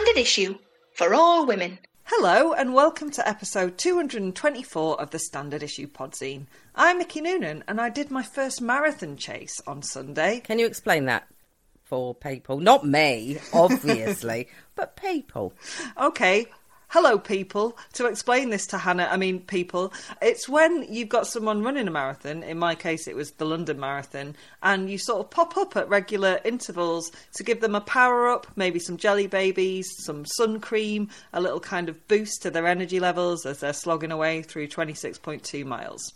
Standard issue for all women. Hello, and welcome to episode 224 of the Standard Issue Podzine. I'm Mickey Noonan, and I did my first marathon chase on Sunday. Can you explain that for people? Not me, obviously, but people. Okay, hello, people. To explain this to Hannah, I mean, people, it's when you've got someone running a marathon, in my case, it was the London Marathon, and you sort of pop up at regular intervals to give them a power up, maybe some jelly babies, some sun cream, a little kind of boost to their energy levels as they're slogging away through 26.2 miles.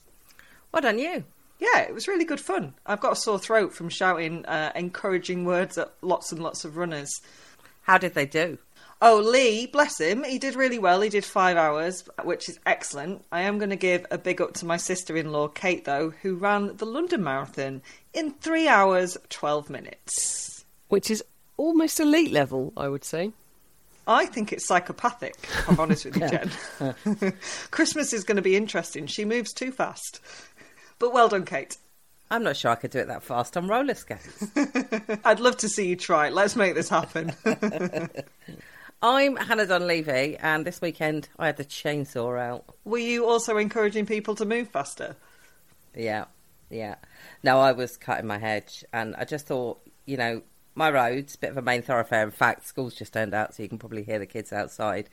Well done, you. Yeah, it was really good fun. I've got a sore throat from shouting uh, encouraging words at lots and lots of runners. How did they do? Oh, Lee, bless him, he did really well. He did five hours, which is excellent. I am going to give a big up to my sister in law, Kate, though, who ran the London Marathon in three hours, 12 minutes. which is almost elite level, I would say. I think it's psychopathic, if I'm honest with you, Jen. Christmas is going to be interesting. She moves too fast. But well done, Kate. I'm not sure I could do it that fast on roller skates. I'd love to see you try it. Let's make this happen. I'm Hannah Dunleavy, and this weekend I had the chainsaw out. Were you also encouraging people to move faster? Yeah, yeah. No, I was cutting my hedge, and I just thought, you know, my road's a bit of a main thoroughfare. In fact, school's just turned out, so you can probably hear the kids outside.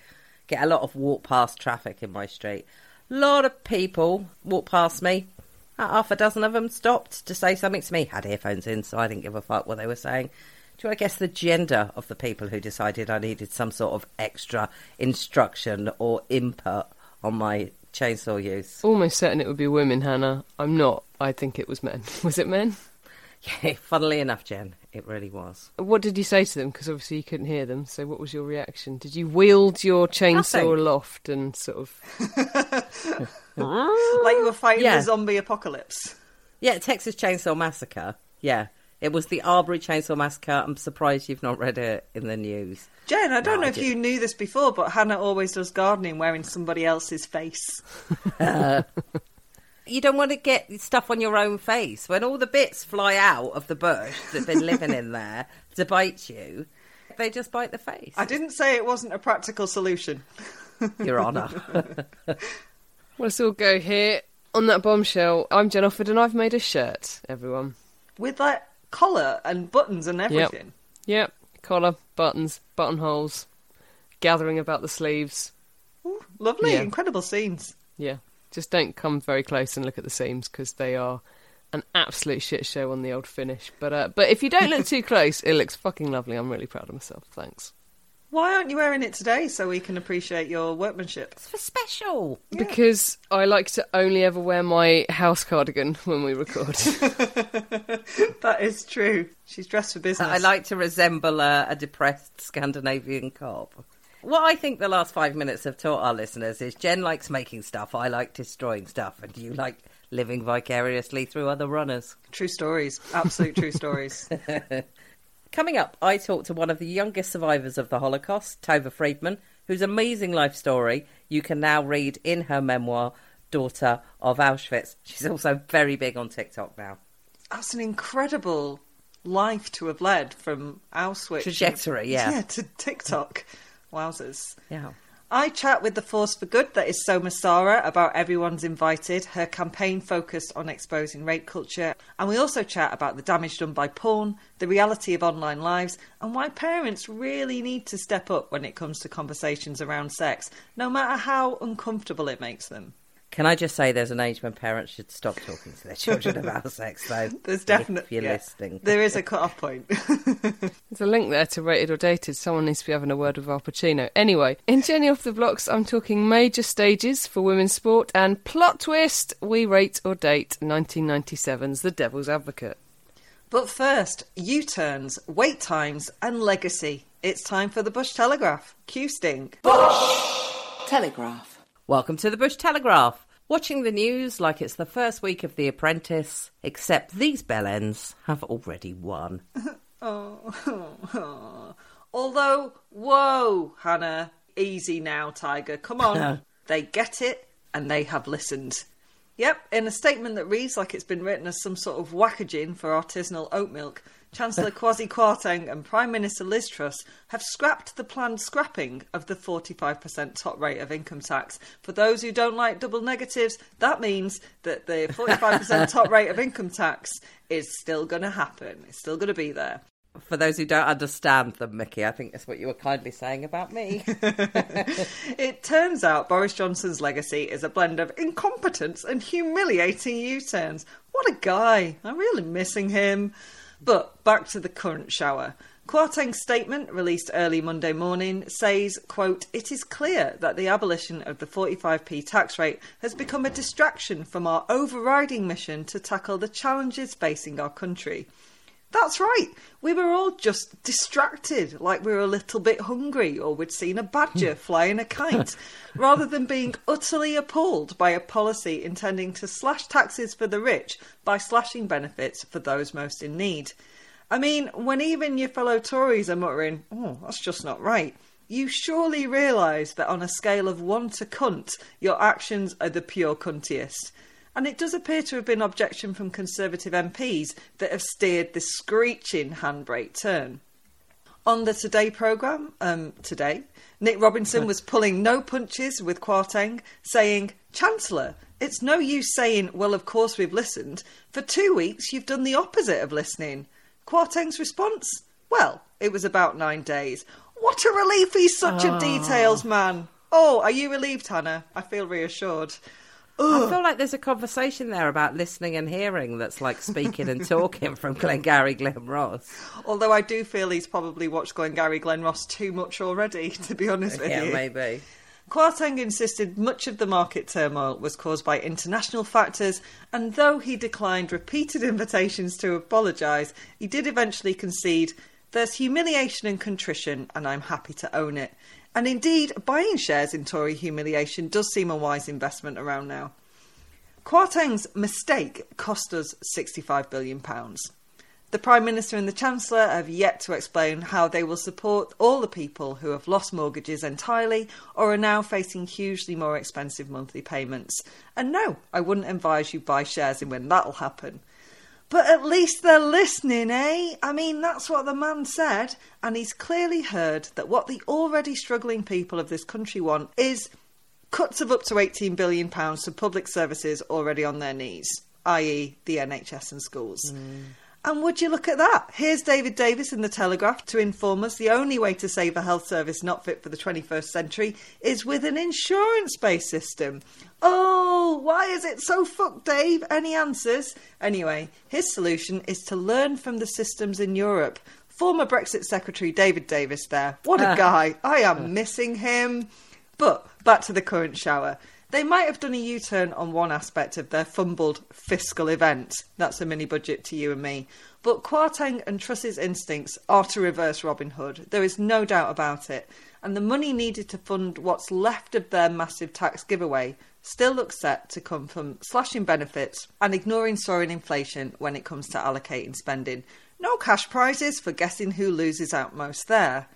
Get a lot of walk past traffic in my street. A lot of people walk past me. Half a dozen of them stopped to say something to me. Had earphones in, so I didn't give a fuck what they were saying. Do you want to guess the gender of the people who decided I needed some sort of extra instruction or input on my chainsaw use? Almost certain it would be women, Hannah. I'm not. I think it was men. Was it men? Yeah, funnily enough, Jen, it really was. What did you say to them? Because obviously you couldn't hear them. So what was your reaction? Did you wield your chainsaw Nothing. aloft and sort of? Like you were fighting Yeah. the zombie apocalypse? Yeah, Texas Chainsaw Massacre. Yeah, it was the Arbery Chainsaw Massacre. I'm surprised you've not read it in the news. Jen, I don't No, know I if didn't. you knew this before, but Hannah always does gardening wearing somebody else's face. Uh, you don't want to get stuff on your own face when all the bits fly out of the bush that've been living in there to bite you. They just bite the face. I didn't say it wasn't a practical solution. Your Honour. Let's all go here on that bombshell. I'm Jen Offord, and I've made a shirt. Everyone. With like collar and buttons and everything. Yep. Collar, buttons, buttonholes, gathering about the sleeves. Ooh, lovely, Yeah. incredible scenes. Yeah. Just don't come very close and look at the seams because they are an absolute shit show on the old finish. But uh, but if you don't look too close, it looks fucking lovely. I'm really proud of myself. Thanks. Why aren't you wearing it today so we can appreciate your workmanship? it's for special. Because I like to only ever wear my house cardigan when we record. That is true. She's dressed for business. I like to resemble a, a depressed Scandinavian cop. What I think the last five minutes have taught our listeners is Jen likes making stuff, I like destroying stuff, and you like living vicariously through other runners. True stories. Absolute true stories. Coming up, I talked to one of the youngest survivors of the Holocaust, Tova Friedman, whose amazing life story you can now read in her memoir, Daughter of Auschwitz. She's also very big on TikTok now. That's an incredible life to have led from Auschwitz. Trajectory, yeah. Yeah, to TikTok. Wowzers. Yeah. I chat with the Force for Good that is Soma Sara about Everyone's Invited, her campaign focused on exposing rape culture. And we also chat about the damage done by porn, the reality of online lives, and why parents really need to step up when it comes to conversations around sex, no matter how uncomfortable it makes them. Can I just say there's an age when parents should stop talking to their children about sex, though? There's definitely. If you're listening. There is a cut off point. There's a link there to Rated or Dated. Someone needs to be having a word with Al Pacino. Anyway, in Jenny Off the Blocks, I'm talking major stages for women's sport and plot twist, we rate or date 1997's The Devil's Advocate. But first, U turns, wait times, and legacy. It's time for the Bush Telegraph. Q Sting. Bush! Telegraph. Welcome to the Bush Telegraph. Watching the news like it's the first week of The Apprentice, except these bellends have already won. Oh, although, whoa, Hannah, easy now, Tiger. Come on. they get it and they have listened. Yep, in a statement that reads like it's been written as some sort of wackaging for artisanal oat milk, Chancellor Kwasi Kwarteng and Prime Minister Liz Truss have scrapped the planned scrapping of the 45% top rate of income tax. For those who don't like double negatives, that means that the 45% top rate of income tax is still going to happen. It's still going to be there. For those who don't understand them, Mickey, I think that's what you were kindly saying about me. It turns out Boris Johnson's legacy is a blend of incompetence and humiliating U turns. What a guy! I'm really missing him. But back to the current shower. Kwarteng's statement, released early Monday morning, says, quote, It is clear that the abolition of the 45p tax rate has become a distraction from our overriding mission to tackle the challenges facing our country. That's right. We were all just distracted, like we were a little bit hungry or we'd seen a badger hmm. flying a kite, rather than being utterly appalled by a policy intending to slash taxes for the rich by slashing benefits for those most in need. I mean, when even your fellow Tories are muttering, oh, that's just not right, you surely realise that on a scale of one to cunt, your actions are the pure cuntiest. And it does appear to have been objection from Conservative MPs that have steered this screeching handbrake turn. On the Today programme, um, today, Nick Robinson was pulling no punches with Kwarteng, saying, Chancellor, it's no use saying, well, of course we've listened. For two weeks, you've done the opposite of listening. Kwarteng's response? Well, it was about nine days. What a relief he's such a details man. Oh, are you relieved, Hannah? I feel reassured. I feel like there's a conversation there about listening and hearing that's like speaking and talking from Glengarry Glen Ross. Although I do feel he's probably watched Glengarry Glen Ross too much already, to be honest with Yeah, you. maybe. Kwarteng insisted much of the market turmoil was caused by international factors, and though he declined repeated invitations to apologise, he did eventually concede there's humiliation and contrition, and I'm happy to own it. And indeed, buying shares in Tory humiliation does seem a wise investment around now. Kwarteng's mistake cost us £65 billion. The Prime Minister and the Chancellor have yet to explain how they will support all the people who have lost mortgages entirely or are now facing hugely more expensive monthly payments. And no, I wouldn't advise you buy shares in when that'll happen. But at least they're listening, eh? I mean, that's what the man said, and he's clearly heard that what the already struggling people of this country want is cuts of up to £18 billion to public services already on their knees, i.e., the NHS and schools. And would you look at that? Here's David Davis in The Telegraph to inform us the only way to save a health service not fit for the 21st century is with an insurance based system. Oh, why is it so fucked, Dave? Any answers? Anyway, his solution is to learn from the systems in Europe. Former Brexit Secretary David Davis there. What a ah. guy. I am ah. missing him. But back to the current shower. They might have done a U turn on one aspect of their fumbled fiscal event. That's a mini budget to you and me. But Kwarteng and Truss's instincts are to reverse Robin Hood. There is no doubt about it. And the money needed to fund what's left of their massive tax giveaway still looks set to come from slashing benefits and ignoring soaring inflation when it comes to allocating spending. No cash prizes for guessing who loses out most there.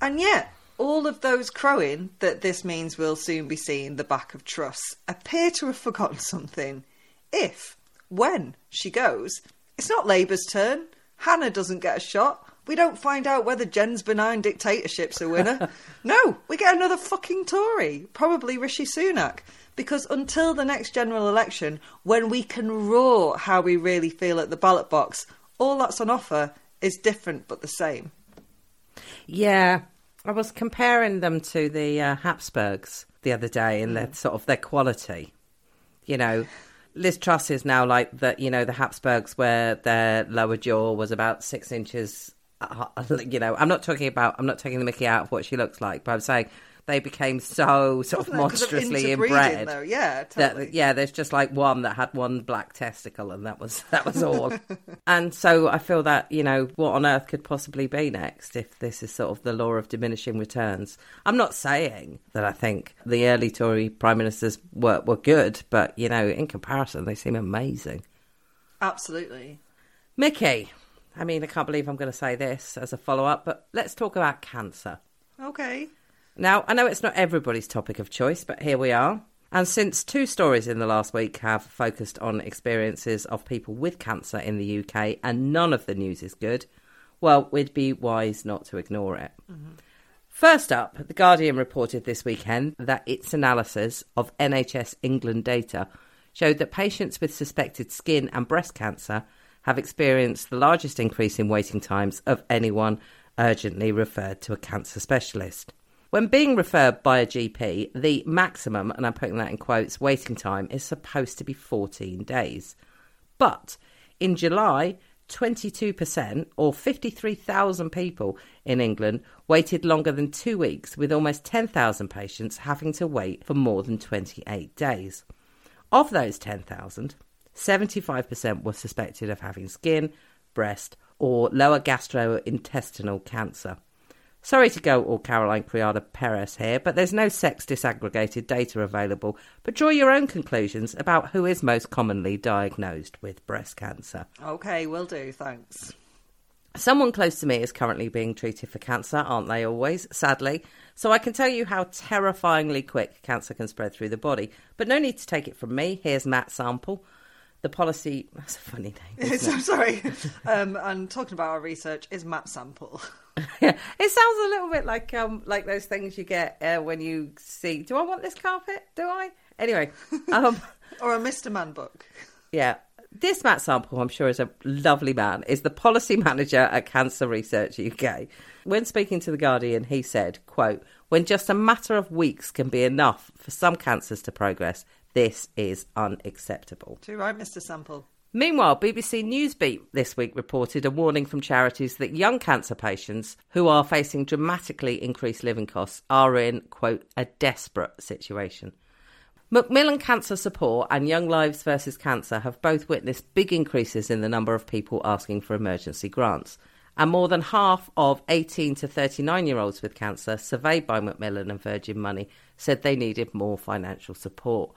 And yet, all of those crowing that this means we'll soon be seeing the back of Truss appear to have forgotten something. If, when she goes, it's not Labour's turn. Hannah doesn't get a shot. We don't find out whether Jen's benign dictatorship's a winner. no, we get another fucking Tory, probably Rishi Sunak. Because until the next general election, when we can roar how we really feel at the ballot box, all that's on offer is different but the same. Yeah, I was comparing them to the uh, Habsburgs the other day in their sort of their quality. You know, Liz Truss is now like the you know the Habsburgs where their lower jaw was about six inches. uh, You know, I'm not talking about I'm not taking the Mickey out of what she looks like, but I'm saying they became so sort of Wasn't of monstrously interbreeding, inbred. though? Yeah, that yeah, there's just like one that had one black testicle, and that was that was all. and so I feel that you know what on earth could possibly be next if this is sort of the law of diminishing returns. I'm not saying that I think the early Tory prime ministers were were good, but you know in comparison they seem amazing. Absolutely. Mickey, I mean I can't believe I'm going to say this as a follow up, but let's talk about cancer. Okay. Now, I know it's not everybody's topic of choice, but here we are. And since two stories in the last week have focused on experiences of people with cancer in the UK and none of the news is good, well, we'd be wise not to ignore it. Mm-hmm. First up, The Guardian reported this weekend that its analysis of NHS England data showed that patients with suspected skin and breast cancer have experienced the largest increase in waiting times of anyone urgently referred to a cancer specialist. When being referred by a GP, the maximum, and I'm putting that in quotes, waiting time is supposed to be 14 days. But in July, 22%, or 53,000 people in England, waited longer than two weeks, with almost 10,000 patients having to wait for more than 28 days. Of those 10,000, 75% were suspected of having skin, breast, or lower gastrointestinal cancer. Sorry to go all Caroline Criado Perez here, but there's no sex disaggregated data available. But draw your own conclusions about who is most commonly diagnosed with breast cancer. Okay, will do. Thanks. Someone close to me is currently being treated for cancer, aren't they always? Sadly. So I can tell you how terrifyingly quick cancer can spread through the body. But no need to take it from me. Here's Matt Sample. The policy. That's a funny name. so sorry. Um, and talking about our research is Matt Sample. Yeah, it sounds a little bit like um like those things you get uh, when you see. Do I want this carpet? Do I? Anyway, um, or a Mr. Man book. yeah. This Matt Sample, I'm sure, is a lovely man, is the policy manager at Cancer Research UK. When speaking to The Guardian, he said, quote, when just a matter of weeks can be enough for some cancers to progress, this is unacceptable. Too right, Mr. Sample. Meanwhile, BBC Newsbeat this week reported a warning from charities that young cancer patients who are facing dramatically increased living costs are in, quote, a desperate situation. Macmillan Cancer Support and Young Lives versus Cancer have both witnessed big increases in the number of people asking for emergency grants. And more than half of 18 to 39 year olds with cancer surveyed by Macmillan and Virgin Money said they needed more financial support.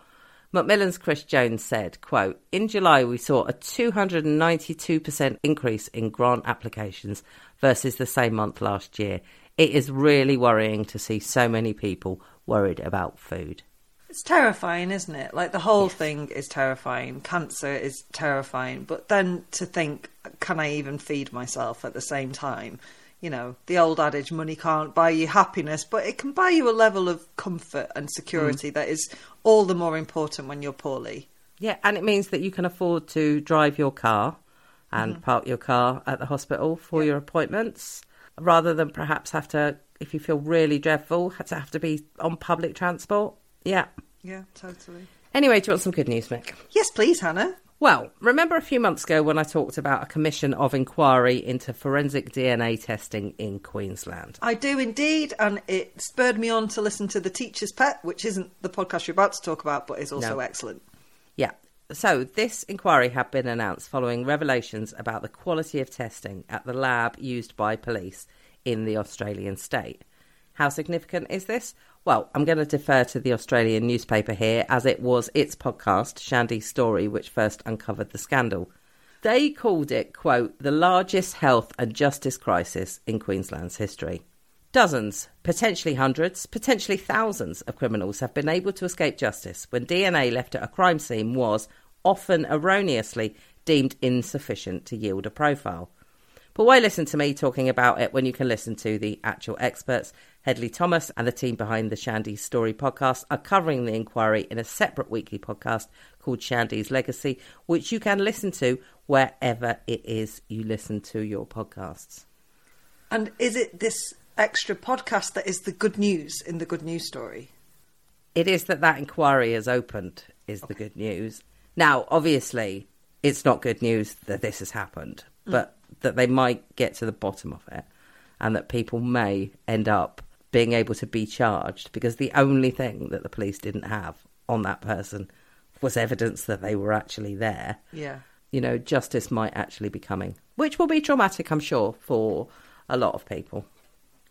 Macmillan's Chris Jones said, quote, In July we saw a 292% increase in grant applications versus the same month last year. It is really worrying to see so many people worried about food. It's terrifying, isn't it? Like the whole thing is terrifying. Cancer is terrifying. But then to think, can I even feed myself at the same time? You know, the old adage, money can't buy you happiness, but it can buy you a level of comfort and security that is all the more important when you're poorly. Yeah, and it means that you can afford to drive your car and mm-hmm. park your car at the hospital for your appointments rather than perhaps have to, if you feel really dreadful, have to have to be on public transport. Yeah. Yeah, totally. Anyway, do you want some good news, Mick? Yes, please, Hannah. Well, remember a few months ago when I talked about a commission of inquiry into forensic DNA testing in Queensland? I do indeed, and it spurred me on to listen to The Teacher's Pet, which isn't the podcast you're about to talk about, but is also No. excellent. Yeah. So, this inquiry had been announced following revelations about the quality of testing at the lab used by police in the Australian state. How significant is this? Well, I'm going to defer to the Australian newspaper here as it was its podcast, Shandee's Story, which first uncovered the scandal. They called it, quote, the largest health and justice crisis in Queensland's history. Dozens, potentially hundreds, potentially thousands of criminals have been able to escape justice when DNA left at a crime scene was, often erroneously, deemed insufficient to yield a profile. But why listen to me talking about it when you can listen to the actual experts? Hedley Thomas and the team behind the Shandee's Story podcast are covering the inquiry in a separate weekly podcast called Shandee's Legacy, which you can listen to wherever it is you listen to your podcasts. And is it this extra podcast that is the good news in the good news story? It is that that inquiry has opened, is the good news. Now, obviously, it's not good news that this has happened, mm. but that they might get to the bottom of it and that people may end up being able to be charged because the only thing that the police didn't have on that person was evidence that they were actually there. Yeah. You know, justice might actually be coming, which will be traumatic, I'm sure, for a lot of people.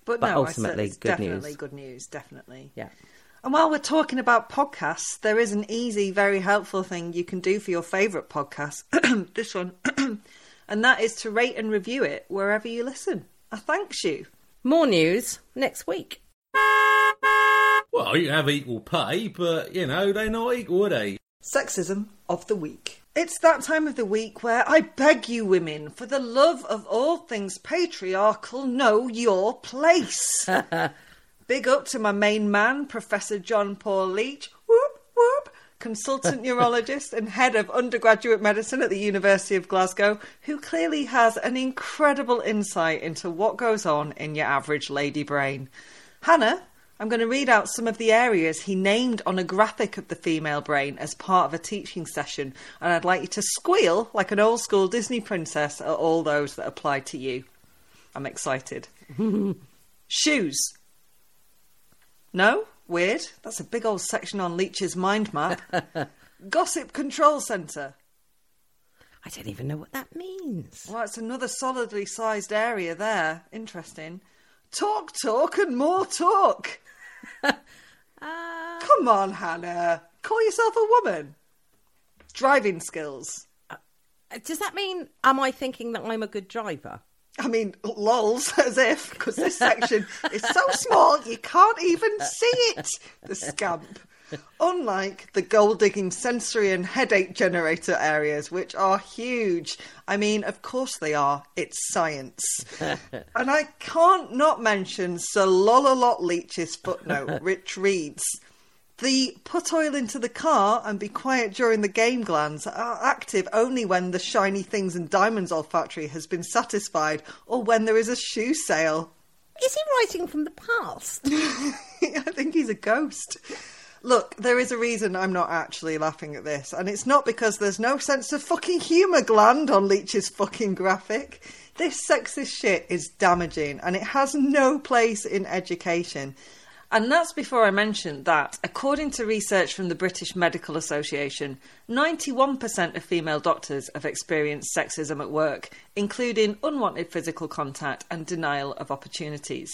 But, But no, ultimately, good definitely news. good news, definitely. Yeah. And while we're talking about podcasts, there is an easy, very helpful thing you can do for your favourite podcast. this one. and that is to rate and review it wherever you listen. I thanks you. More news next week. Well, you have equal pay, but, you know, they're not equal, are they? Sexism of the week. It's that time of the week where I beg you, women, for the love of all things patriarchal, know your place. Big up to my main man, Professor John Paul Leach. Consultant neurologist and head of undergraduate medicine at the University of Glasgow, who clearly has an incredible insight into what goes on in your average lady brain. Hannah, I'm going to read out some of the areas he named on a graphic of the female brain as part of a teaching session, and I'd like you to squeal like an old school Disney princess at all those that apply to you. I'm excited. Shoes. No? Weird. That's a big old section on Leach's mind map. Gossip Control Centre. I don't even know what that means. Well, it's another solidly sized area there. Interesting. Talk, talk, and more talk. Uh, Come on, Hannah. Call yourself a woman. Driving skills. Uh, does that mean, am I thinking that I'm a good driver? I mean, lols, as if, because this section is so small you can't even see it. The scamp. Unlike the gold digging sensory and headache generator areas, which are huge. I mean, of course they are. It's science. and I can't not mention Sir Lolalot Leach's footnote, which reads The put oil into the car and be quiet during the game glands are active only when the shiny things and diamonds olfactory has been satisfied or when there is a shoe sale. Is he writing from the past? I think he's a ghost. Look, there is a reason I'm not actually laughing at this, and it's not because there's no sense of fucking humour gland on Leach's fucking graphic. This sexist shit is damaging, and it has no place in education. And that's before I mention that, according to research from the British Medical Association, 91% of female doctors have experienced sexism at work, including unwanted physical contact and denial of opportunities.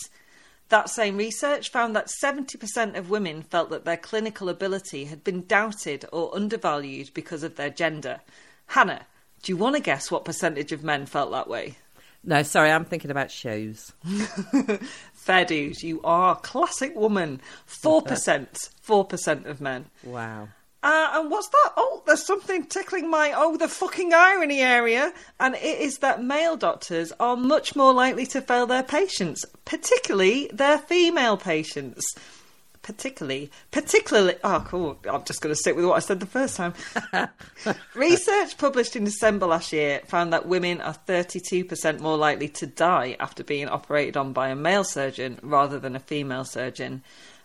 That same research found that 70% of women felt that their clinical ability had been doubted or undervalued because of their gender. Hannah, do you want to guess what percentage of men felt that way? No, sorry, I'm thinking about shoes. Fair dues, you are a classic woman. 4%. 4% of men. Wow. Uh, and what's that? Oh, there's something tickling my oh the fucking irony area, and it is that male doctors are much more likely to fail their patients, particularly their female patients. Particularly, particularly. Oh, cool. I'm just going to stick with what I said the first time. Research published in December last year found that women are 32% more likely to die after being operated on by a male surgeon rather than a female surgeon.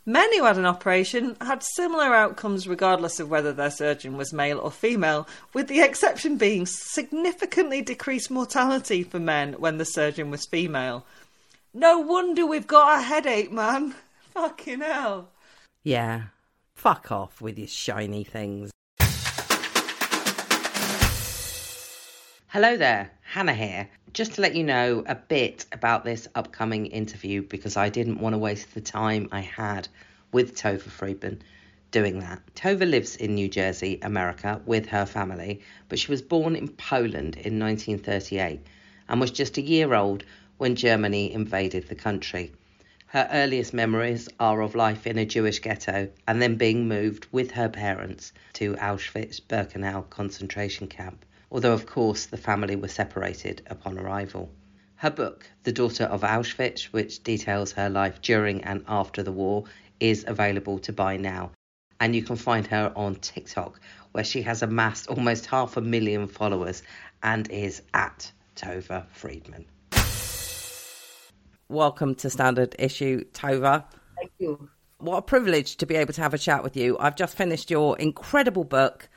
Men who had an operation had similar outcomes regardless of whether their surgeon was male or female, with the exception being significantly decreased mortality for men when the surgeon was female. No wonder we've got a headache, man. Fucking hell. Yeah. Fuck off with your shiny things. Hello there, Hannah here. Just to let you know a bit about this upcoming interview because I didn't want to waste the time I had with Tova Friedman doing that. Tova lives in New Jersey, America, with her family, but she was born in Poland in 1938 and was just a year old when Germany invaded the country. Her earliest memories are of life in a Jewish ghetto and then being moved with her parents to Auschwitz Birkenau concentration camp although of course the family were separated upon arrival. Her book, The Daughter of Auschwitz, which details her life during and after the war, is available to buy now. And you can find her on TikTok, where she has amassed almost half a million followers and is at Tova Friedman. Welcome to Standard Issue, Tova. Thank you. What a privilege to be able to have a chat with you. I've just finished your incredible book,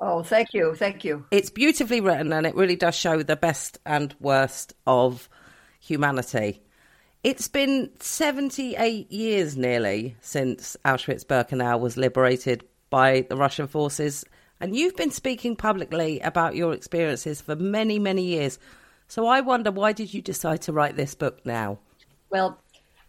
Oh, thank you, thank you. It's beautifully written and it really does show the best and worst of humanity. It's been 78 years nearly since Auschwitz Birkenau was liberated by the Russian forces, and you've been speaking publicly about your experiences for many, many years. So I wonder why did you decide to write this book now? Well,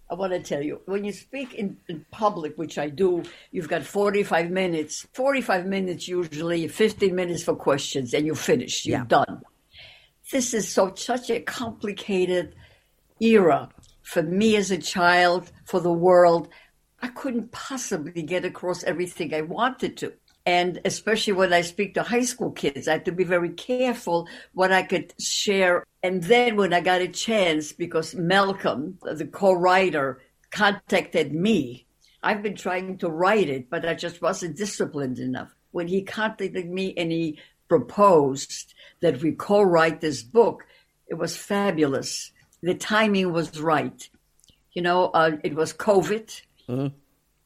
I want to tell you, when you speak in, in, public, which I do, you've got 45 minutes, 45 minutes usually, 15 minutes for questions, and you're finished. You're yeah. done. This is so such a complicated era for me as a child, for the world. I couldn't possibly get across everything I wanted to. And especially when I speak to high school kids, I had to be very careful what I could share. And then when I got a chance, because Malcolm, the co writer, contacted me, I've been trying to write it, but I just wasn't disciplined enough. When he contacted me and he proposed that we co write this book, it was fabulous. The timing was right. You know, uh, it was COVID.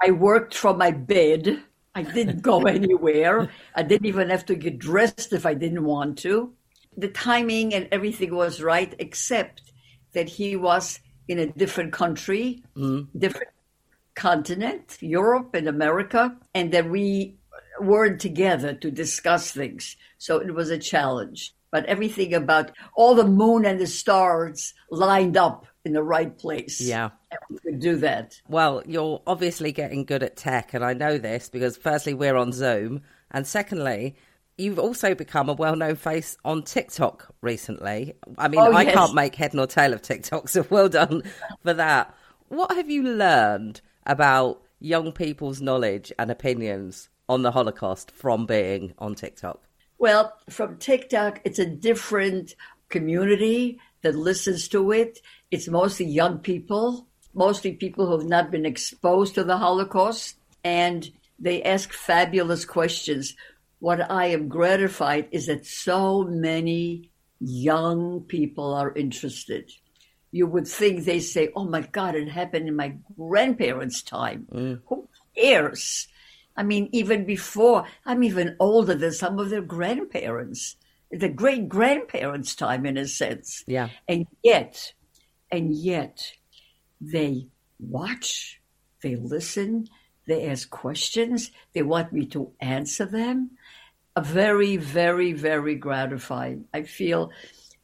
I worked from my bed. I didn't go anywhere. I didn't even have to get dressed if I didn't want to. The timing and everything was right, except that he was in a different country, mm-hmm. different continent, Europe and America, and that we weren't together to discuss things. So it was a challenge. But everything about all the moon and the stars lined up in the right place. Yeah. We could do that. Well, you're obviously getting good at tech, and I know this because firstly, we're on Zoom, and secondly, you've also become a well known face on TikTok recently. I mean, Oh, I yes. can't make head nor tail of TikTok, so well done for that. What have you learned about young people's knowledge and opinions on the Holocaust from being on TikTok? Well, from TikTok, it's a different community that listens to it. It's mostly young people, mostly people who have not been exposed to the Holocaust, and they ask fabulous questions. What I am gratified is that so many young people are interested. You would think they say, Oh my God, it happened in my grandparents' time. Mm. Who cares? I mean, even before, I'm even older than some of their grandparents, the great grandparents' time, in a sense. Yeah. And yet, and yet, they watch, they listen, they ask questions, they want me to answer them. A very, very, very gratifying. I feel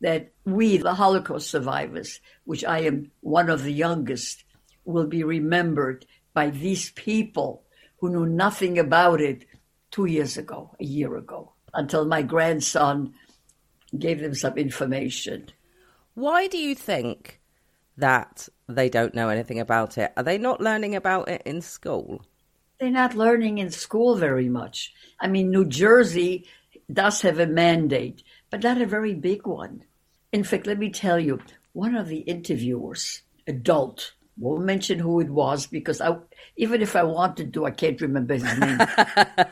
that we, the Holocaust survivors, which I am one of the youngest, will be remembered by these people who knew nothing about it two years ago, a year ago, until my grandson gave them some information. Why do you think that they don't know anything about it? Are they not learning about it in school? They're not learning in school very much. I mean, New Jersey does have a mandate, but not a very big one. In fact, let me tell you, one of the interviewers, adult, won't mention who it was because I, even if I wanted to, I can't remember his name.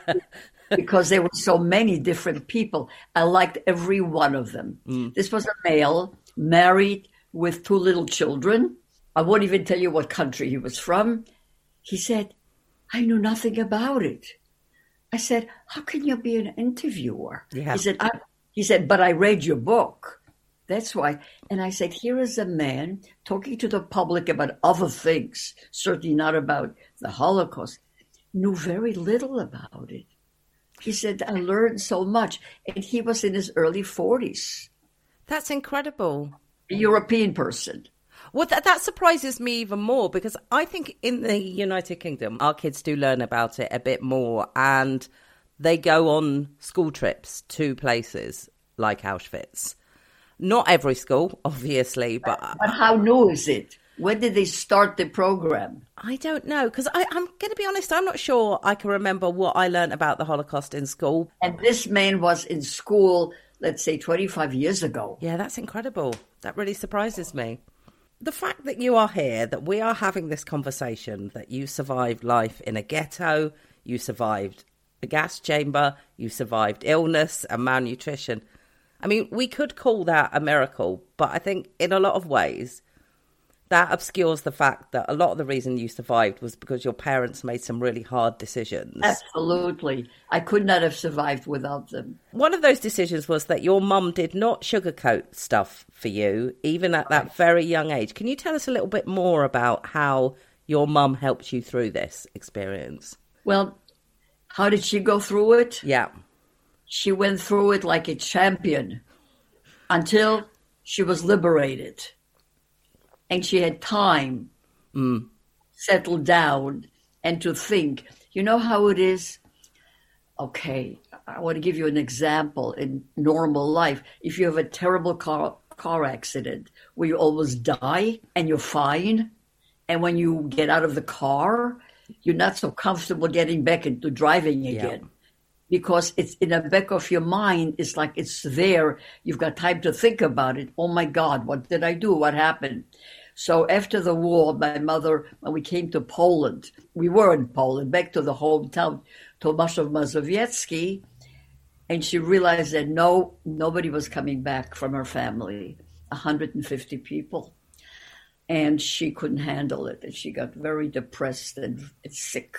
because there were so many different people. I liked every one of them. Hmm. This was a male, married with two little children. I won't even tell you what country he was from. He said, I knew nothing about it. I said, How can you be an interviewer? Yeah. He said, I, he said, but I read your book. That's why. And I said, here is a man talking to the public about other things, certainly not about the Holocaust, knew very little about it. He said, I learned so much. And he was in his early 40s, That's incredible. a European person. Well, that, that surprises me even more because I think in the United Kingdom, our kids do learn about it a bit more and they go on school trips to places like Auschwitz. Not every school, obviously, but But how new is it? When did they start the program? I don't know because I'm going to be honest, I'm not sure I can remember what I learned about the Holocaust in school. And this man was in school, let's say 25 years ago. Yeah, that's incredible. That really surprises me. The fact that you are here, that we are having this conversation, that you survived life in a ghetto, you survived a gas chamber, you survived illness and malnutrition. I mean, we could call that a miracle, but I think in a lot of ways, that obscures the fact that a lot of the reason you survived was because your parents made some really hard decisions. Absolutely. I could not have survived without them. One of those decisions was that your mum did not sugarcoat stuff for you, even at that very young age. Can you tell us a little bit more about how your mum helped you through this experience? Well, how did she go through it? Yeah. She went through it like a champion until she was liberated. And she had time mm. settle down and to think. You know how it is? Okay, I want to give you an example in normal life. If you have a terrible car car accident where you almost die and you're fine, and when you get out of the car, you're not so comfortable getting back into driving again. Because it's in the back of your mind, it's like it's there. You've got time to think about it. Oh my God, what did I do? What happened? So after the war, my mother, when we came to Poland, we were in Poland, back to the hometown, Tomaszów Mazowiecki, and she realized that no, nobody was coming back from her family, 150 people. And she couldn't handle it, and she got very depressed and, and sick.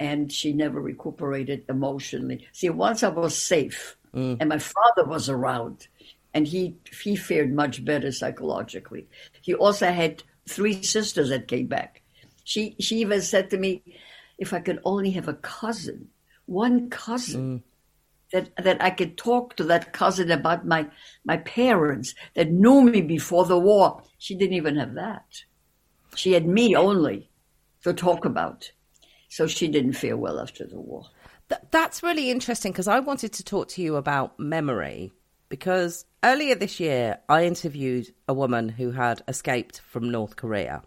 And she never recuperated emotionally. See, once I was safe, mm. and my father was around, and he he fared much better psychologically. He also had three sisters that came back. She she even said to me, "If I could only have a cousin, one cousin." Mm. That, that I could talk to that cousin about my, my parents that knew me before the war. She didn't even have that. She had me only to talk about. So she didn't fare well after the war. Th- that's really interesting because I wanted to talk to you about memory because earlier this year I interviewed a woman who had escaped from North Korea.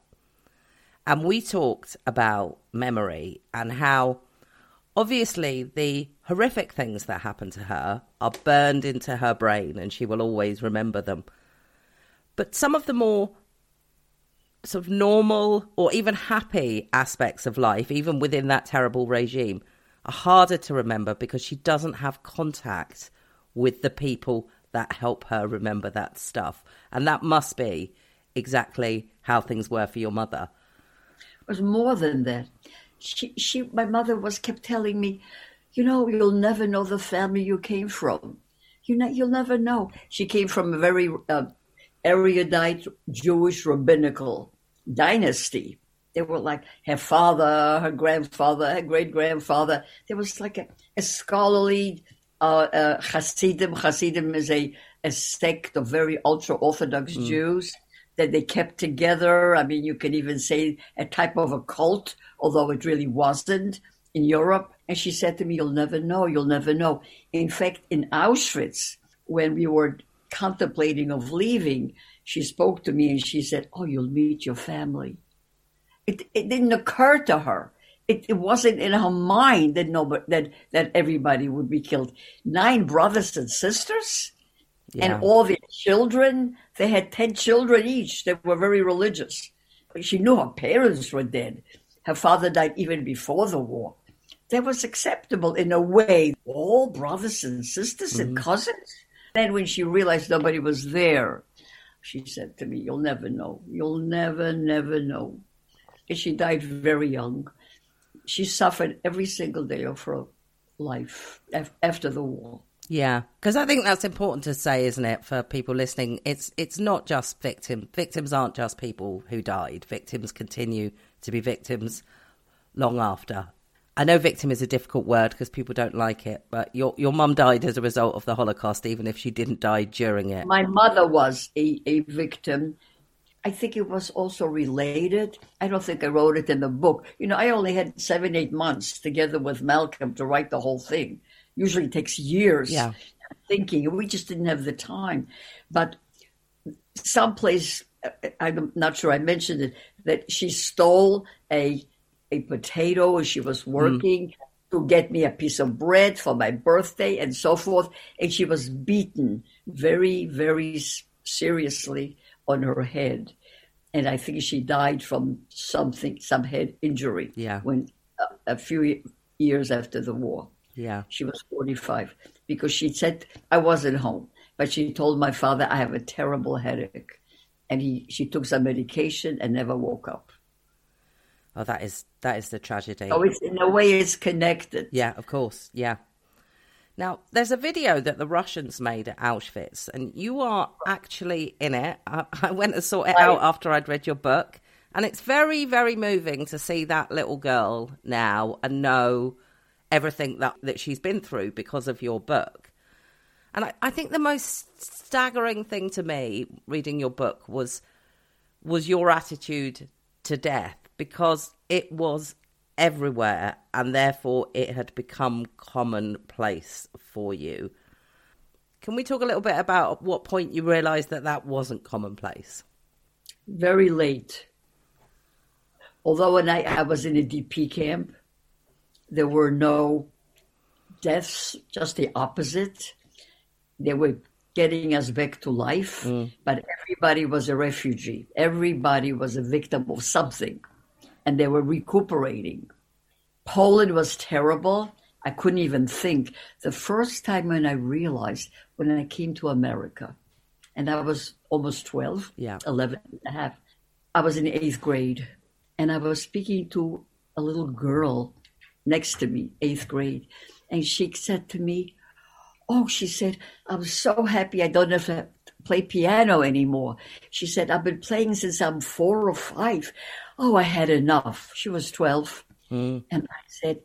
And we talked about memory and how obviously the horrific things that happened to her are burned into her brain and she will always remember them. But some of the more sort of normal or even happy aspects of life, even within that terrible regime, are harder to remember because she doesn't have contact with the people that help her remember that stuff. And that must be exactly how things were for your mother. It was more than that. She, she, my mother was kept telling me, you know, you'll never know the family you came from. You know, you'll never know. She came from a very uh, erudite Jewish rabbinical dynasty. They were like her father, her grandfather, her great grandfather. There was like a, a scholarly uh, uh, Hasidim. Hasidim is a, a sect of very ultra Orthodox Jews that they kept together. I mean, you can even say a type of a cult, although it really wasn't in Europe. And she said to me, You'll never know, you'll never know. In fact, in Auschwitz, when we were contemplating of leaving, she spoke to me and she said, Oh, you'll meet your family. It, it didn't occur to her. It, it wasn't in her mind that nobody, that, that everybody would be killed. Nine brothers and sisters? Yeah. and all their children. They had 10 children each. They were very religious. She knew her parents were dead. Her father died even before the war. That was acceptable in a way. All brothers and sisters and mm-hmm. cousins. Then, when she realized nobody was there, she said to me, You'll never know. You'll never, never know. And she died very young. She suffered every single day of her life after the war. Yeah, because I think that's important to say, isn't it, for people listening? It's it's not just victim. Victims aren't just people who died. Victims continue to be victims long after. I know victim is a difficult word because people don't like it, but your your mum died as a result of the Holocaust, even if she didn't die during it. My mother was a, a victim. I think it was also related. I don't think I wrote it in the book. You know, I only had seven, eight months together with Malcolm to write the whole thing. Usually it takes years Yeah. thinking. We just didn't have the time. But someplace, uh, I'm not sure I mentioned it, that she stole a a potato as she was mm. working to get me a piece of bread for my birthday and so forth. And she was beaten very, very seriously on her head. And I think she died from something, some head injury. Yeah. When a, a few years after the war. Yeah, She was 45 because she said I wasn't home, but she told my father I have a terrible headache, and he she took some medication and never woke up. oh, that is that is the tragedy. Oh, it's in a way it's connected. Yeah, of course. Yeah. Now, there's a video that the Russians made at Auschwitz, and you are actually in it. I, I went and saw it out after I'd read your book, and it's very, very moving to see that little girl now and know everything that, that she's been through because of your book. And I, I think the most staggering thing to me reading your book was was your attitude to death because it was everywhere and therefore it had become commonplace for you. Can we talk a little bit about what point you realized that that wasn't commonplace? Very late. Although when I, I was in a DP camp, there were no deaths, just the opposite. They were getting us back to life, mm. but everybody was a refugee. Everybody was a victim of something, and they were recuperating. Poland was terrible. I couldn't even think. The first time when I realized, when I came to America, and I was almost 12, Yeah. 11 and a half, I was in eighth grade, and I was speaking to a little girl next to me, eighth grade, and she said to me, Oh, she said, I'm so happy I don't have to play piano anymore. She said, I've been playing since I'm four or five. Oh, I had enough. She was 12. Hmm. And I said,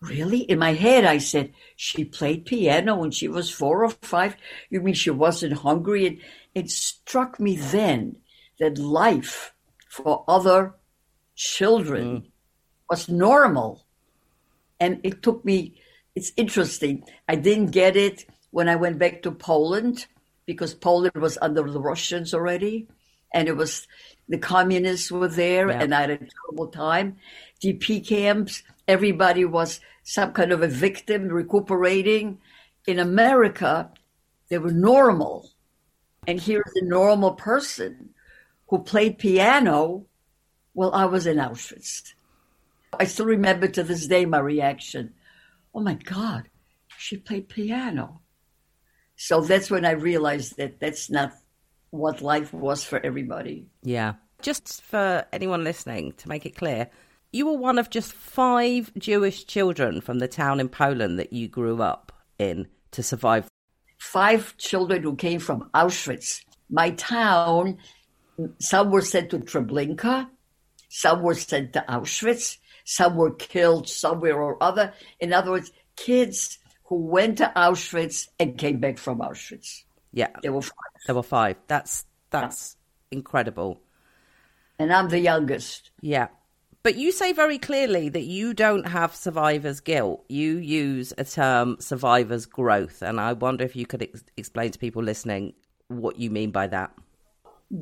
Really? In my head, I said, She played piano when she was four or five. You mean she wasn't hungry? And it struck me then that life for other children hmm. was normal. And it took me, it's interesting. I didn't get it when I went back to Poland because Poland was under the Russians already. And it was the communists were there, Yeah. and I had a terrible time. DP camps, everybody was some kind of a victim recuperating. In America, they were normal. And here's a normal person who played piano while I was in Auschwitz. I still remember to this day my reaction. Oh my God, she played piano. So that's when I realized that that's not what life was for everybody. Yeah. Just for anyone listening, to make it clear, you were one of just five Jewish children from the town in Poland that you grew up in to survive. Five children who came from Auschwitz. My town, some were sent to Treblinka, some were sent to Auschwitz, some were killed somewhere or other. In other words, kids who went to Auschwitz and came back from Auschwitz. Yeah, There were five. There were five. That's that's incredible. And I'm the youngest. Yeah. But you say very clearly that you don't have survivor's guilt. You use a term survivor's growth. And I wonder if you could ex- explain to people listening what you mean by that.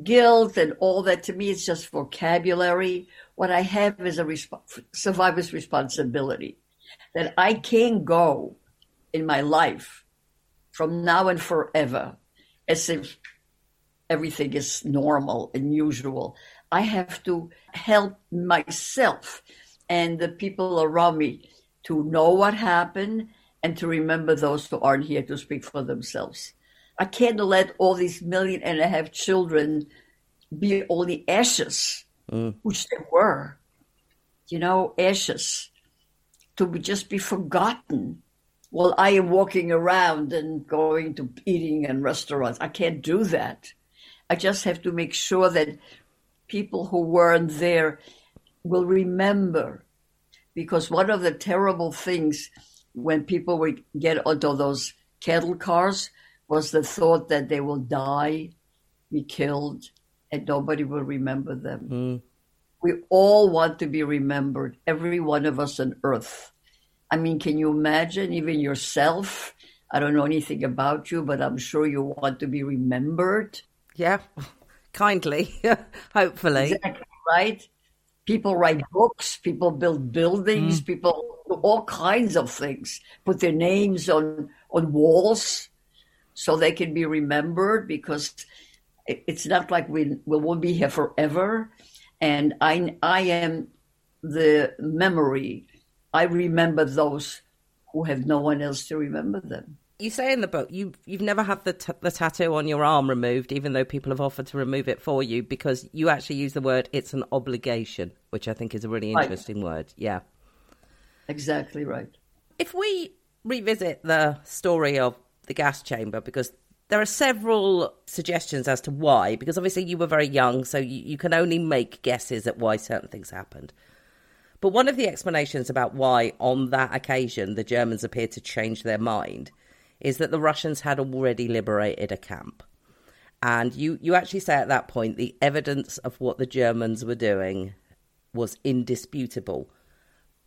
guilt and all that to me is just vocabulary. What I have is a resp- survivor's responsibility that I can go in my life from now and forever as if everything is normal and usual. I have to help myself and the people around me to know what happened and to remember those who aren't here to speak for themselves. I can't let all these million and a half children be only ashes, mm. which they were. You know, ashes to just be forgotten. Well, I am walking around and going to eating and restaurants. I can't do that. I just have to make sure that people who weren't there will remember. Because one of the terrible things when people would get onto those cattle cars was the thought that they will die, be killed, and nobody will remember them. Mm. We all want to be remembered, every one of us on earth. I mean, can you imagine even yourself? I don't know anything about you, but I'm sure you want to be remembered. Yeah. Kindly, hopefully. Exactly, right? People write books, people build buildings, mm. people do all kinds of things, put their names on, on walls so they can be remembered because it- it's not like we, we won't be here forever. And I, I am the memory. I remember those who have no one else to remember them. You say in the book you you've never had the t- the tattoo on your arm removed, even though people have offered to remove it for you, because you actually use the word "it's an obligation," which I think is a really Right. interesting word. Yeah. Exactly right. If we revisit the story of the gas chamber, because there are several suggestions as to why, because obviously you were very young, so you, you can only make guesses at why certain things happened. But one of the explanations about why, on that occasion, the Germans appeared to change their mind is that the Russians had already liberated a camp. And you, you actually say at that point the evidence of what the Germans were doing was indisputable.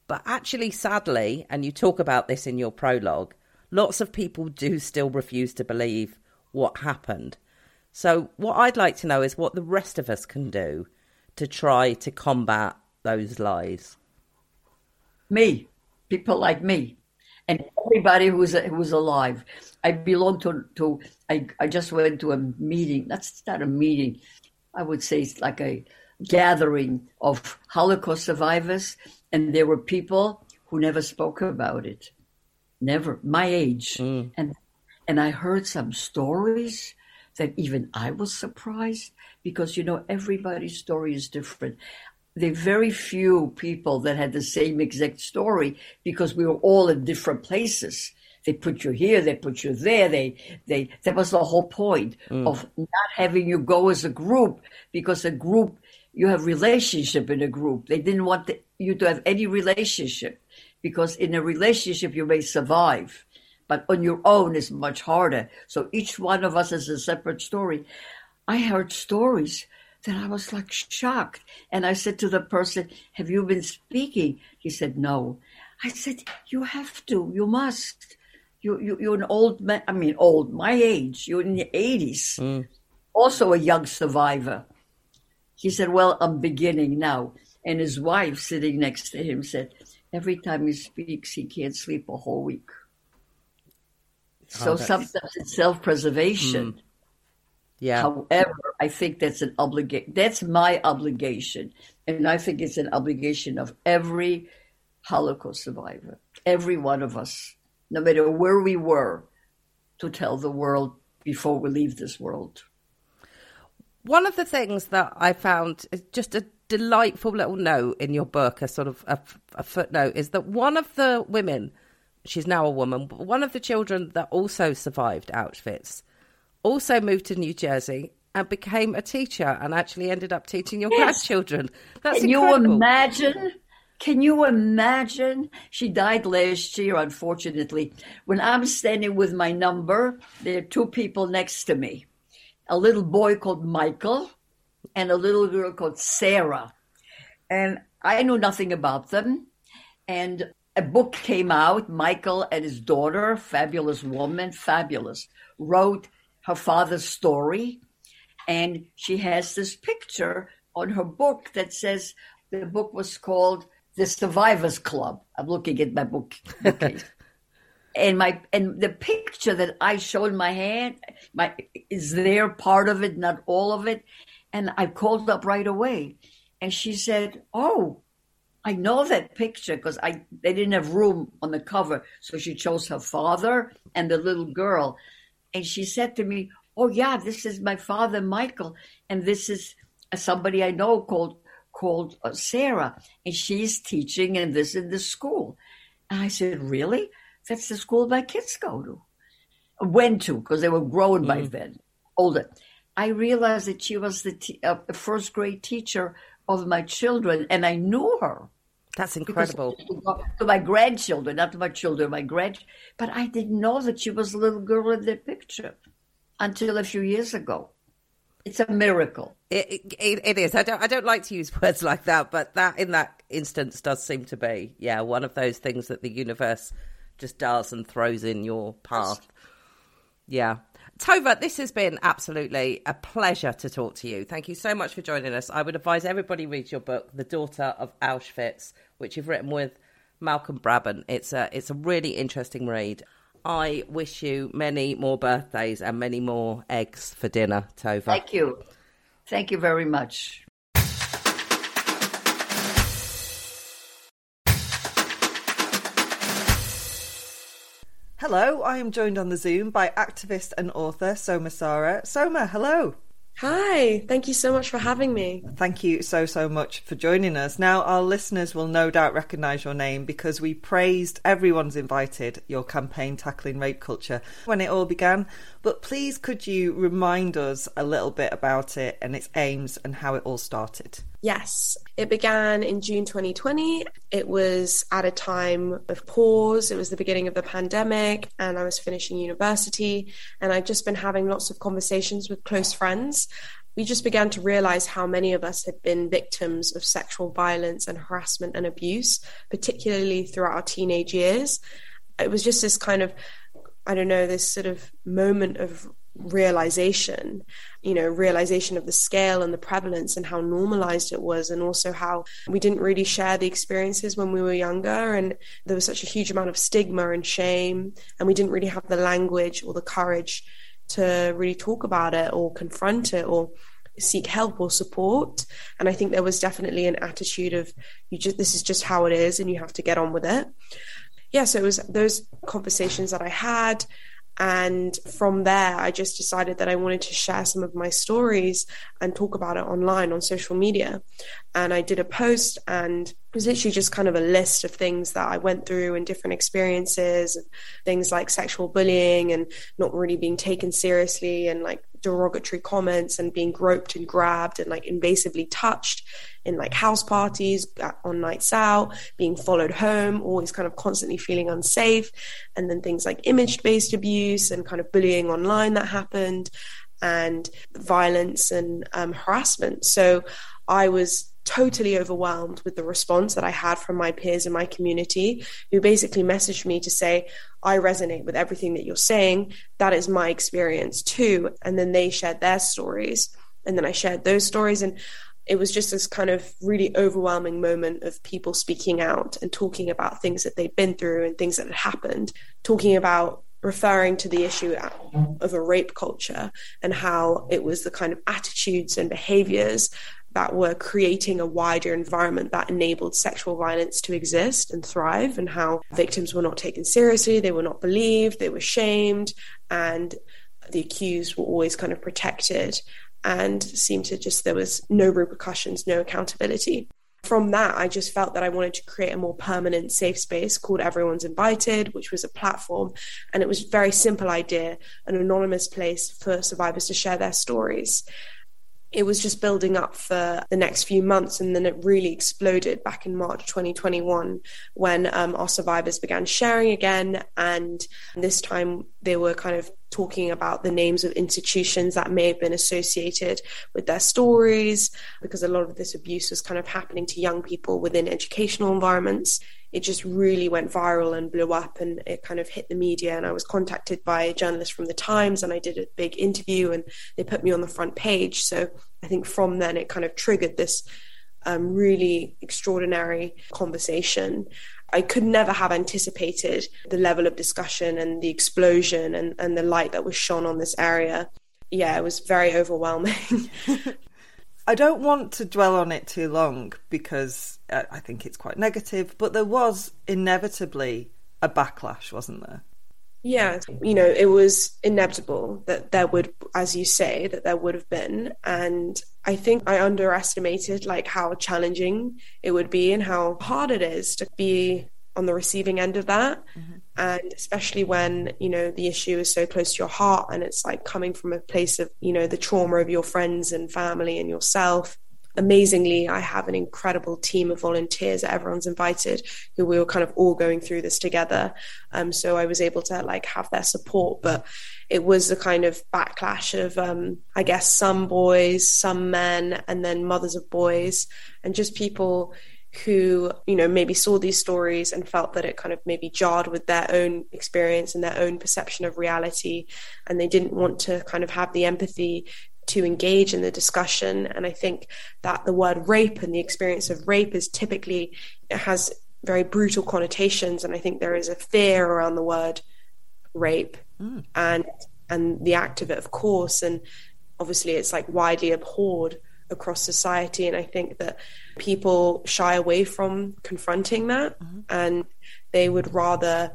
But actually, sadly, and you talk about this in your prologue, lots of people do still refuse to believe what happened. So, what I'd like to know is what the rest of us can do to try to combat those lies? Me, people like me, and everybody who's who's alive. I belong to to. I I just went to a meeting. That's not a meeting. I would say it's like a gathering of Holocaust survivors, and there were people who never spoke about it. Never, my age, mm. and and I heard some stories that even I was surprised because you know everybody's story is different. There are very few people that had the same exact story because we were all in different places. They put you here, they put you there. They, they. That was the whole point mm. of not having you go as a group because a group you have relationship in a group. They didn't want the, you to have any relationship because in a relationship you may survive, but on your own is much harder. So each one of us is a separate story. I heard stories that I was like shocked. And I said to the person, Have you been speaking? He said, No. I said, You have to, you must. You, you, you're an old man, I mean, old, my age, you're in your 80s, mm. also a young survivor. He said, Well, I'm beginning now. And his wife sitting next to him said, Every time he speaks, he can't sleep a whole week. So sometimes it's self preservation. Mm. Yeah. However, I think that's an obligation. That's my obligation, and I think it's an obligation of every Holocaust survivor, every one of us, no matter where we were, to tell the world before we leave this world. One of the things that I found is just a delightful little note in your book, a sort of a, a footnote, is that one of the women, she's now a woman, but one of the children that also survived Auschwitz, also moved to New Jersey and became a teacher and actually ended up teaching your Yes. grandchildren. That's Can you imagine? Can you imagine? She died last year, unfortunately. When I'm standing with my number, there are two people next to me a little boy called Michael and a little girl called Sarah. And I knew nothing about them. And a book came out. Michael and his daughter, fabulous woman, fabulous, wrote her father's story and she has this picture on her book that says the book was called The Survivors Club. I'm looking at my book and my and the picture that I showed my hand my is there part of it, not all of it. And I called up right away. And she said, Oh, I know that picture because I they didn't have room on the cover. So she chose her father and the little girl. And she said to me, Oh yeah, this is my father Michael, and this is somebody I know called called uh, Sarah, and she's teaching and this in the school. And I said, Really? That's the school my kids go to. Went to because they were grown by then, older. I realized that she was the t- uh, first grade teacher of my children, and I knew her That's because incredible. to my grandchildren, not to my children, my grand. But I didn't know that she was a little girl in the picture until a few years ago. It's a miracle. It, it, it is. I don't. I don't like to use words like that, but that in that instance does seem to be, yeah, one of those things that the universe just does and throws in your path. Yeah, Tova, this has been absolutely a pleasure to talk to you. Thank you so much for joining us. I would advise everybody read your book, The Daughter of Auschwitz, which you've written with Malcolm Brabant. It's a it's a really interesting read. I wish you many more birthdays and many more eggs for dinner, Tova. Thank you. Thank you very much. Hello, I am joined on the Zoom by activist and author Soma Sara. Soma, hello. Hi, thank you so much for having me. Thank you so, so much for joining us. Now, our listeners will no doubt recognise your name because we praised Everyone's Invited, your campaign tackling rape culture, when it all began. But please, could you remind us a little bit about it and its aims and how it all started? Yes, it began in June 2020. It was at a time of pause. It was the beginning of the pandemic, and I was finishing university. And I'd just been having lots of conversations with close friends. We just began to realize how many of us had been victims of sexual violence and harassment and abuse, particularly throughout our teenage years. It was just this kind of I don't know, this sort of moment of realization you know realization of the scale and the prevalence and how normalized it was and also how we didn't really share the experiences when we were younger. And there was such a huge amount of stigma and shame and we didn't really have the language or the courage to really talk about it or confront it or seek help or support. And i think there was definitely an attitude of you just this is just how it is and you have to get on with it. Yeah so it was those conversations that i had and from there, I just decided that I wanted to share some of my stories and talk about it online on social media. And I did a post, and it was literally just kind of a list of things that I went through and different experiences, things like sexual bullying and not really being taken seriously, and like derogatory comments and being groped and grabbed and like invasively touched in like house parties, on nights out, being followed home, always kind of constantly feeling unsafe. And then things like image based abuse and kind of bullying online that happened and violence and um, harassment. So I was totally overwhelmed with the response that I had from my peers in my community who basically messaged me to say, I resonate with everything that you're saying. That is my experience too. And then they shared their stories. And then I shared those stories. And it was just this kind of really overwhelming moment of people speaking out and talking about things that they'd been through and things that had happened, talking about referring to the issue of a rape culture and how it was the kind of attitudes and behaviors that were creating a wider environment that enabled sexual violence to exist and thrive, and how victims were not taken seriously, they were not believed, they were shamed, and the accused were always kind of protected and seemed to just, there was no repercussions, no accountability. From that, I just felt that I wanted to create a more permanent safe space called Everyone's Invited, which was a platform. And it was a very simple idea, an anonymous place for survivors to share their stories it was just building up for the next few months and then it really exploded back in march 2021 when um, our survivors began sharing again and this time they were kind of talking about the names of institutions that may have been associated with their stories because a lot of this abuse was kind of happening to young people within educational environments it just really went viral and blew up and it kind of hit the media and i was contacted by a journalist from the times and i did a big interview and they put me on the front page so i think from then it kind of triggered this um, really extraordinary conversation I could never have anticipated the level of discussion and the explosion and, and the light that was shone on this area. Yeah, it was very overwhelming. I don't want to dwell on it too long because I think it's quite negative, but there was inevitably a backlash, wasn't there? Yeah, you know, it was inevitable that there would, as you say, that there would have been. And I think I underestimated like how challenging it would be and how hard it is to be on the receiving end of that. Mm-hmm and especially when you know the issue is so close to your heart and it's like coming from a place of you know the trauma of your friends and family and yourself amazingly i have an incredible team of volunteers that everyone's invited who we were kind of all going through this together. Um, so i was able to like have their support but it was a kind of backlash of um, i guess some boys some men and then mothers of boys and just people who you know maybe saw these stories and felt that it kind of maybe jarred with their own experience and their own perception of reality and they didn't want to kind of have the empathy to engage in the discussion and i think that the word rape and the experience of rape is typically it has very brutal connotations and i think there is a fear around the word rape mm. and and the act of it of course and obviously it's like widely abhorred across society. And I think that people shy away from confronting that mm-hmm. and they would rather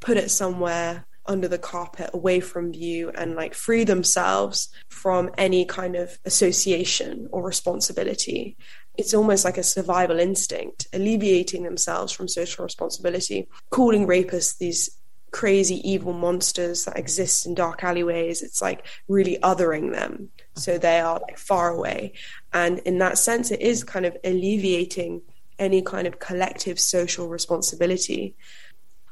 put it somewhere under the carpet away from view and like free themselves from any kind of association or responsibility. It's almost like a survival instinct alleviating themselves from social responsibility calling rapists these crazy evil monsters that exist in dark alleyways. It's like really othering them. So they are like far away. And in that sense it is kind of alleviating any kind of collective social responsibility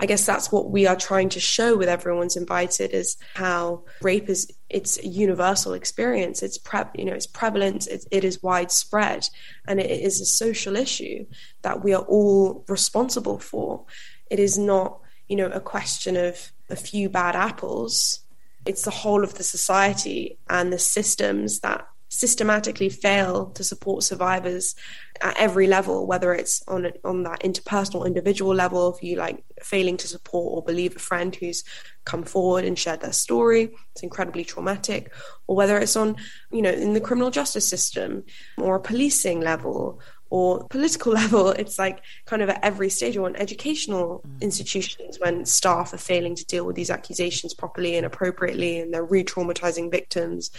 i guess that's what we are trying to show with everyone's invited is how rape is it's a universal experience. It's you know it's prevalent. It, it is widespread. And it is a social issue that we are all responsible for. It is not you know a question of a few bad apples. It's the whole of the society and the systems that systematically fail to support survivors at every level, whether it's on on that interpersonal, individual level, if you like failing to support or believe a friend who's come forward and shared their story, it's incredibly traumatic, or whether it's on, you know, in the criminal justice system or a policing level or political level, it's like kind of at every stage or in educational mm. institutions when staff are failing to deal with these accusations properly and appropriately and they're re-traumatizing victims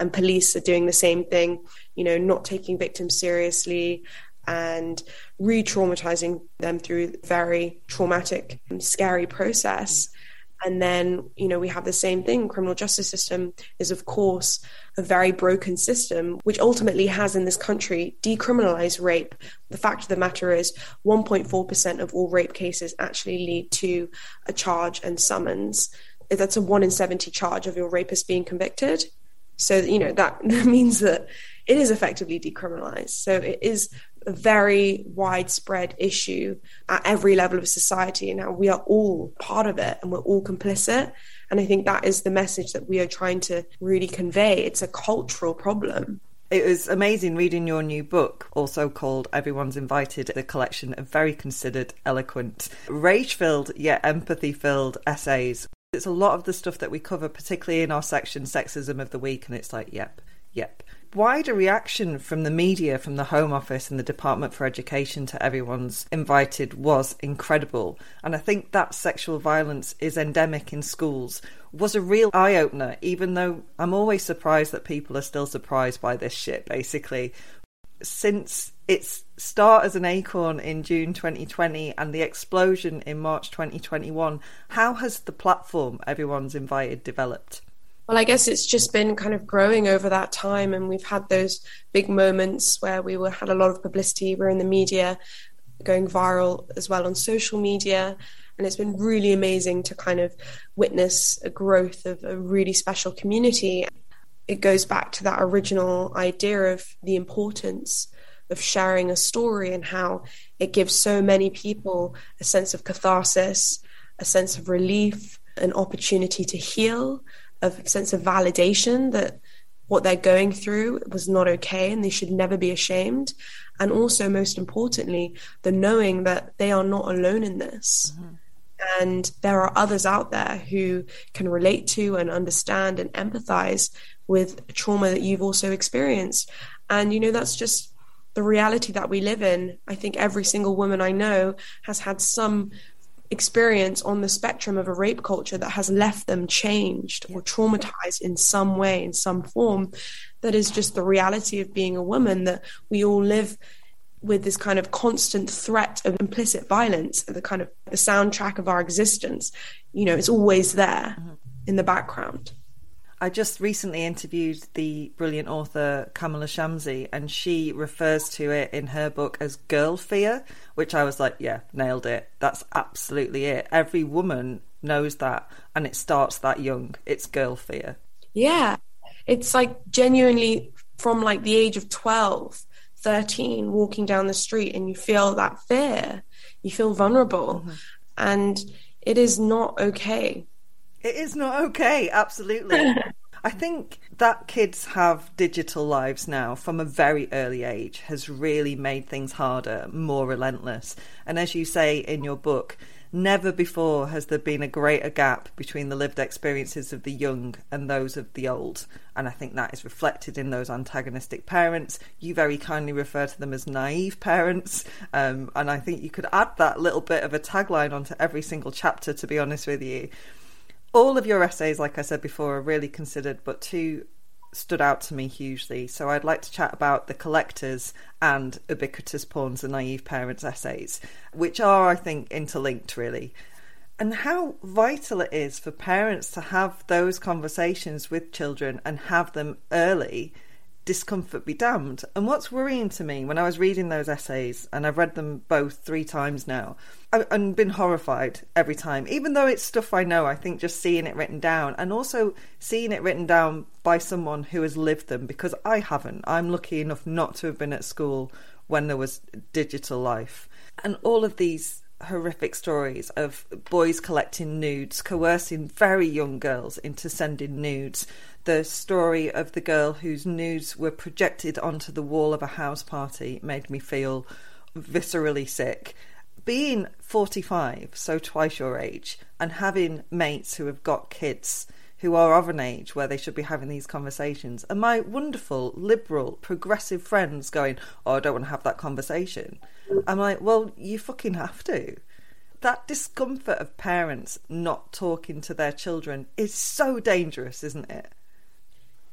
and police are doing the same thing, you know, not taking victims seriously and re-traumatizing them through very traumatic and scary process. Mm and then you know we have the same thing. Criminal justice system is of course a very broken system which ultimately has in this country decriminalized rape. The fact of the matter is 1.4% of all rape cases actually lead to a charge and summons. That's a 1 in 70 charge of your rapist being convicted. So you know that means that it is effectively decriminalized. So it is a very widespread issue at every level of society. Now we are all part of it and we're all complicit. And I think that is the message that we are trying to really convey. It's a cultural problem. It was amazing reading your new book, also called Everyone's Invited, a collection of very considered, eloquent, rage filled yet empathy filled essays. It's a lot of the stuff that we cover, particularly in our section, Sexism of the Week, and it's like, yep, yep wider reaction from the media, from the Home Office and the Department for Education to everyone's invited was incredible. And I think that sexual violence is endemic in schools was a real eye opener, even though I'm always surprised that people are still surprised by this shit, basically. Since its start as an acorn in June 2020 and the explosion in March 2021, how has the platform Everyone's Invited developed? Well, I guess it's just been kind of growing over that time, and we've had those big moments where we were had a lot of publicity. We're in the media, going viral as well on social media, and it's been really amazing to kind of witness a growth of a really special community. It goes back to that original idea of the importance of sharing a story and how it gives so many people a sense of catharsis, a sense of relief, an opportunity to heal of sense of validation that what they're going through was not okay and they should never be ashamed. And also, most importantly, the knowing that they are not alone in this. Mm-hmm. And there are others out there who can relate to and understand and empathize with trauma that you've also experienced. And, you know, that's just the reality that we live in. I think every single woman I know has had some experience on the spectrum of a rape culture that has left them changed or traumatized in some way, in some form, that is just the reality of being a woman, that we all live with this kind of constant threat of implicit violence, the kind of the soundtrack of our existence. You know, it's always there mm-hmm. in the background. I just recently interviewed the brilliant author Kamila Shamsie, and she refers to it in her book as girl fear, which I was like, yeah, nailed it. That's absolutely it. Every woman knows that, and it starts that young. It's girl fear. Yeah. It's like genuinely from like the age of 12, 13, walking down the street, and you feel that fear. You feel vulnerable. Mm-hmm. And it is not okay. It is not okay, absolutely. I think that kids have digital lives now from a very early age has really made things harder, more relentless. And as you say in your book, never before has there been a greater gap between the lived experiences of the young and those of the old. And I think that is reflected in those antagonistic parents. You very kindly refer to them as naive parents. Um, and I think you could add that little bit of a tagline onto every single chapter, to be honest with you all of your essays, like I said before, are really considered, but two stood out to me hugely. So I'd like to chat about the collectors and ubiquitous pawns and naive parents essays, which are, I think, interlinked really. And how vital it is for parents to have those conversations with children and have them early discomfort be damned. And what's worrying to me when I was reading those essays, and I've read them both three times now, and been horrified every time. Even though it's stuff I know, I think just seeing it written down and also seeing it written down by someone who has lived them, because I haven't. I'm lucky enough not to have been at school when there was digital life. And all of these horrific stories of boys collecting nudes, coercing very young girls into sending nudes. The story of the girl whose nudes were projected onto the wall of a house party made me feel viscerally sick. Being 45, so twice your age, and having mates who have got kids who are of an age where they should be having these conversations, and my wonderful, liberal, progressive friends going, Oh, I don't want to have that conversation. I'm like, Well, you fucking have to. That discomfort of parents not talking to their children is so dangerous, isn't it?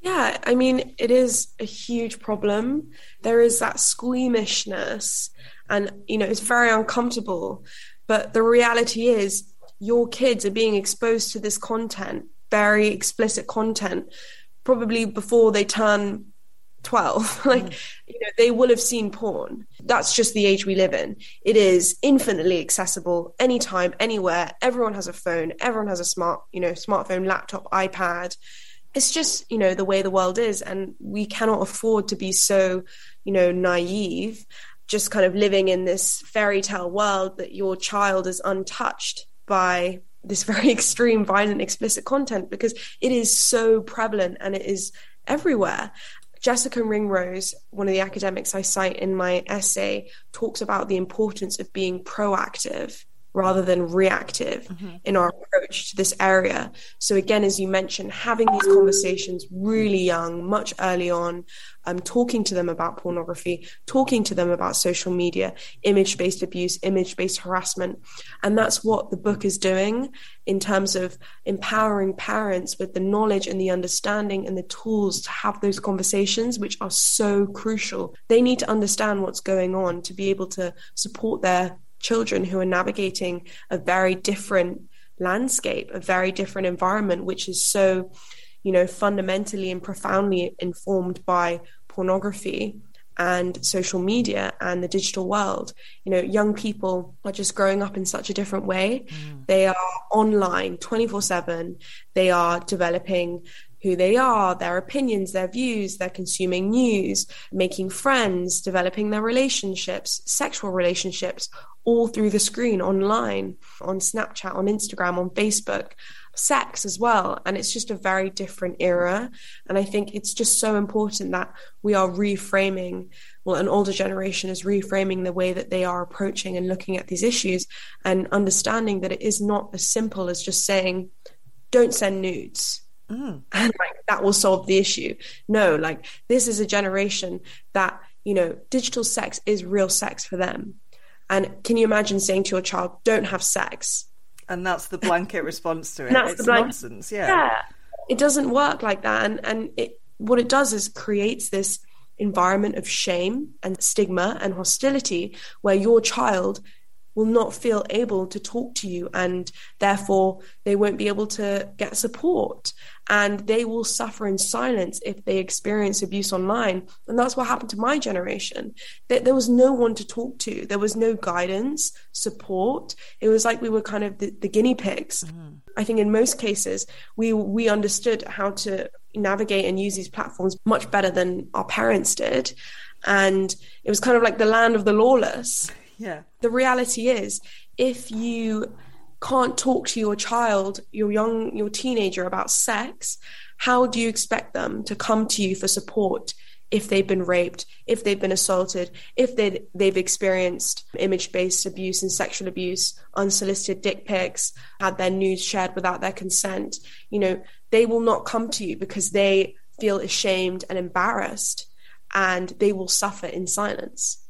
Yeah, I mean, it is a huge problem. There is that squeamishness, and, you know, it's very uncomfortable. But the reality is, your kids are being exposed to this content, very explicit content, probably before they turn 12 like mm. you know they will have seen porn that's just the age we live in. It is infinitely accessible anytime anywhere. Everyone has a phone. Everyone has a smart you know smartphone laptop ipad. It's just you know the way the world is and we cannot afford to be so you know naive just kind of living in this fairy tale world that your child is untouched by this very extreme violent explicit content because it is so prevalent and it is everywhere Jessica Ringrose, one of the academics I cite in my essay, talks about the importance of being proactive rather than reactive mm-hmm. in our approach to this area. So, again, as you mentioned, having these conversations really young, much early on, um, talking to them about pornography, talking to them about social media, image based abuse, image based harassment. And that's what the book is doing in terms of empowering parents with the knowledge and the understanding and the tools to have those conversations, which are so crucial. They need to understand what's going on to be able to support their children who are navigating a very different landscape, a very different environment, which is so, you know, fundamentally and profoundly informed by pornography and social media and the digital world. You know, young people are just growing up in such a different way. Mm. They are online 24 7. They are developing who they are, their opinions, their views, they're consuming news, making friends, developing their relationships, sexual relationships, all through the screen online, on Snapchat, on Instagram, on Facebook, sex as well. And it's just a very different era. And I think it's just so important that we are reframing, well, an older generation is reframing the way that they are approaching and looking at these issues and understanding that it is not as simple as just saying, don't send nudes Mm. And like that will solve the issue. No, like this is a generation that, you know, digital sex is real sex for them. And can you imagine saying to your child, don't have sex? And that's the blanket response to it. that's it's the blanket, nonsense, yeah. Yeah. It doesn't work like that. And and it what it does is creates this environment of shame and stigma and hostility where your child will not feel able to talk to you and therefore they won't be able to get support. And they will suffer in silence if they experience abuse online. And that's what happened to my generation. That there was no one to talk to. There was no guidance support. It was like we were kind of the, the guinea pigs. Mm-hmm. i think in most cases we we understood how to navigate and use these platforms much better than our parents did. And it was kind of like the land of the lawless yeah. The reality is, if you can't talk to your child, your young, your teenager about sex, how do you expect them to come to you for support if they've been raped, if they've been assaulted, if they they've experienced image-based abuse and sexual abuse, unsolicited dick pics, had their nudes shared without their consent? You know, they will not come to you because they feel ashamed and embarrassed, and they will suffer in silence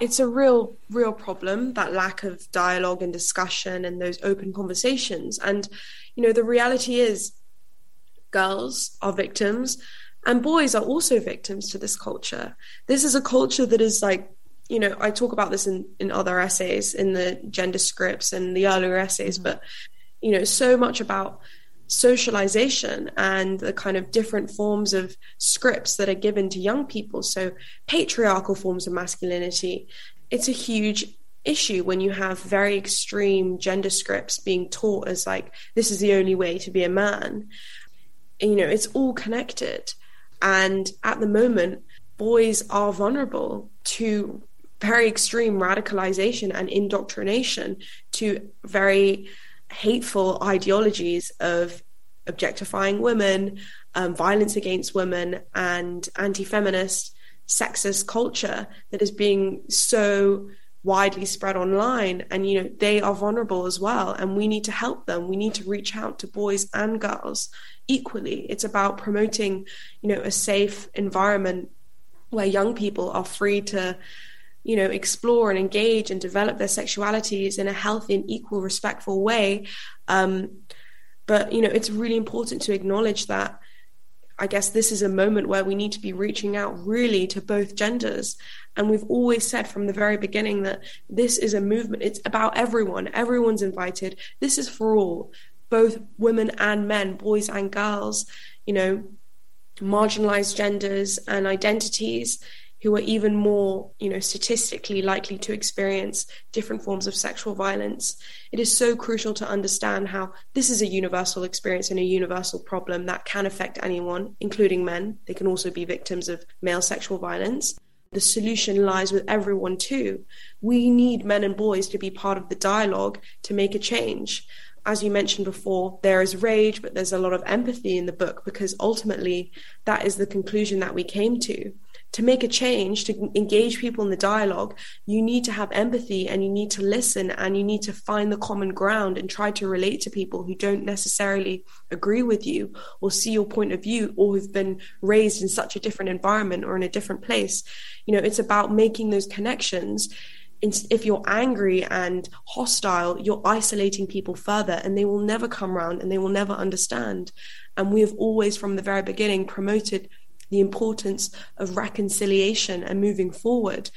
it's a real real problem that lack of dialogue and discussion and those open conversations and you know the reality is girls are victims and boys are also victims to this culture this is a culture that is like you know i talk about this in in other essays in the gender scripts and the earlier essays mm-hmm. but you know so much about socialization and the kind of different forms of scripts that are given to young people. So, patriarchal forms of masculinity, it's a huge issue when you have very extreme gender scripts being taught as like, this is the only way to be a man. And, you know, it's all connected. And at the moment, boys are vulnerable to very extreme radicalization and indoctrination to very hateful ideologies of objectifying women, um, violence against women, and anti feminist, sexist culture that is being so widely spread online. And you know they are vulnerable as well and we need to help them. We need to reach out to boys and girls equally. It's about promoting you know a safe environment where young people are free to you know explore and engage and develop their sexualities in a healthy and equal respectful way um, but you know it's really important to acknowledge that I guess this is a moment where we need to be reaching out really to both genders. And we've always said from the very beginning that this is a movement. It's about everyone. Everyone's invited. This is for all, both women and men, boys and girls, you know, marginalized genders and identities who are even more, you know, statistically likely to experience different forms of sexual violence. It is so crucial to understand how this is a universal experience and a universal problem that can affect anyone, including men. They can also be victims of male sexual violence. The solution lies with everyone too. We need men and boys to be part of the dialogue to make a change as you mentioned before, there is rage, but there's a lot of empathy in the book because ultimately that is the conclusion that we came to to make a change, to engage people in the dialogue, you need to have empathy and you need to listen and you need to find the common ground and try to relate to people who don't necessarily agree with you or see your point of view or who've been raised in such a different environment or in a different place. You know, it's about making those connections if you're angry and hostile, you're isolating people further and they will never come around and they will never understand. And we have always, from the very beginning, promoted the importance of reconciliation and moving forward.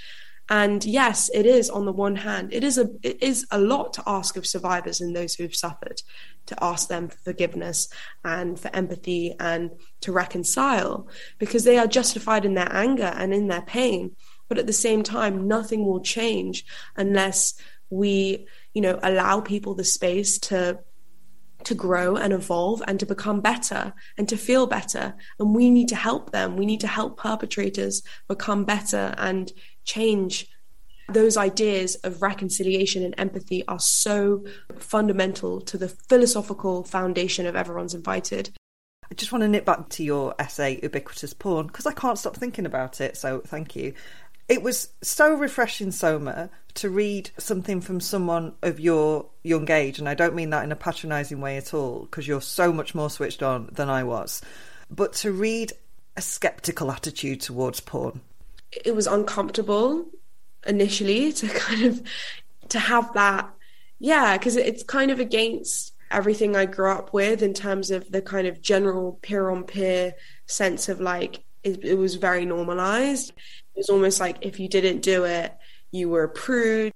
And yes, it is on the one hand, it is a it is a lot to ask of survivors and those who've suffered, to ask them for forgiveness and for empathy and to reconcile, because they are justified in their anger and in their pain. But at the same time, nothing will change unless we, you know, allow people the space to to grow and evolve and to become better and to feel better. And we need to help them. We need to help perpetrators become better and change. Those ideas of reconciliation and empathy are so fundamental to the philosophical foundation of Everyone's Invited. I just want to nip back to your essay, Ubiquitous Porn, because I can't stop thinking about it. So thank you. It was so refreshing, Soma, to read something from someone of your young age, and I don't mean that in a patronising way at all, because you're so much more switched on than I was, but to read a sceptical attitude towards porn. It was uncomfortable initially to kind of to have that, yeah, because it's kind of against everything I grew up with in terms of the kind of general peer on peer sense of like it, it was very normalized it was almost like if you didn't do it, you were prude.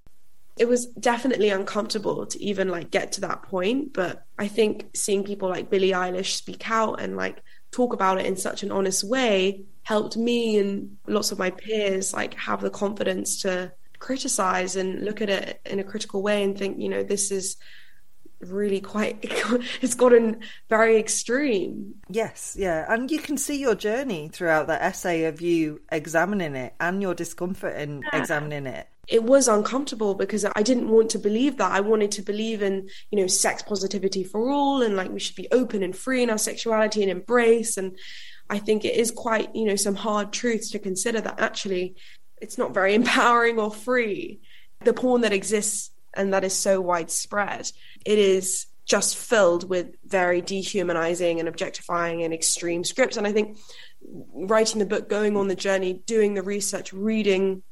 It was definitely uncomfortable to even like get to that point. But I think seeing people like Billie Eilish speak out and like talk about it in such an honest way helped me and lots of my peers like have the confidence to criticize and look at it in a critical way and think, you know, this is really quite it's gotten very extreme yes yeah and you can see your journey throughout that essay of you examining it and your discomfort in yeah. examining it it was uncomfortable because I didn't want to believe that. I wanted to believe in, you know, sex positivity for all and like we should be open and free in our sexuality and embrace. And I think it is quite, you know, some hard truths to consider that actually it's not very empowering or free. The porn that exists and that is so widespread, it is just filled with very dehumanizing and objectifying and extreme scripts. And I think writing the book, going on the journey, doing the research, reading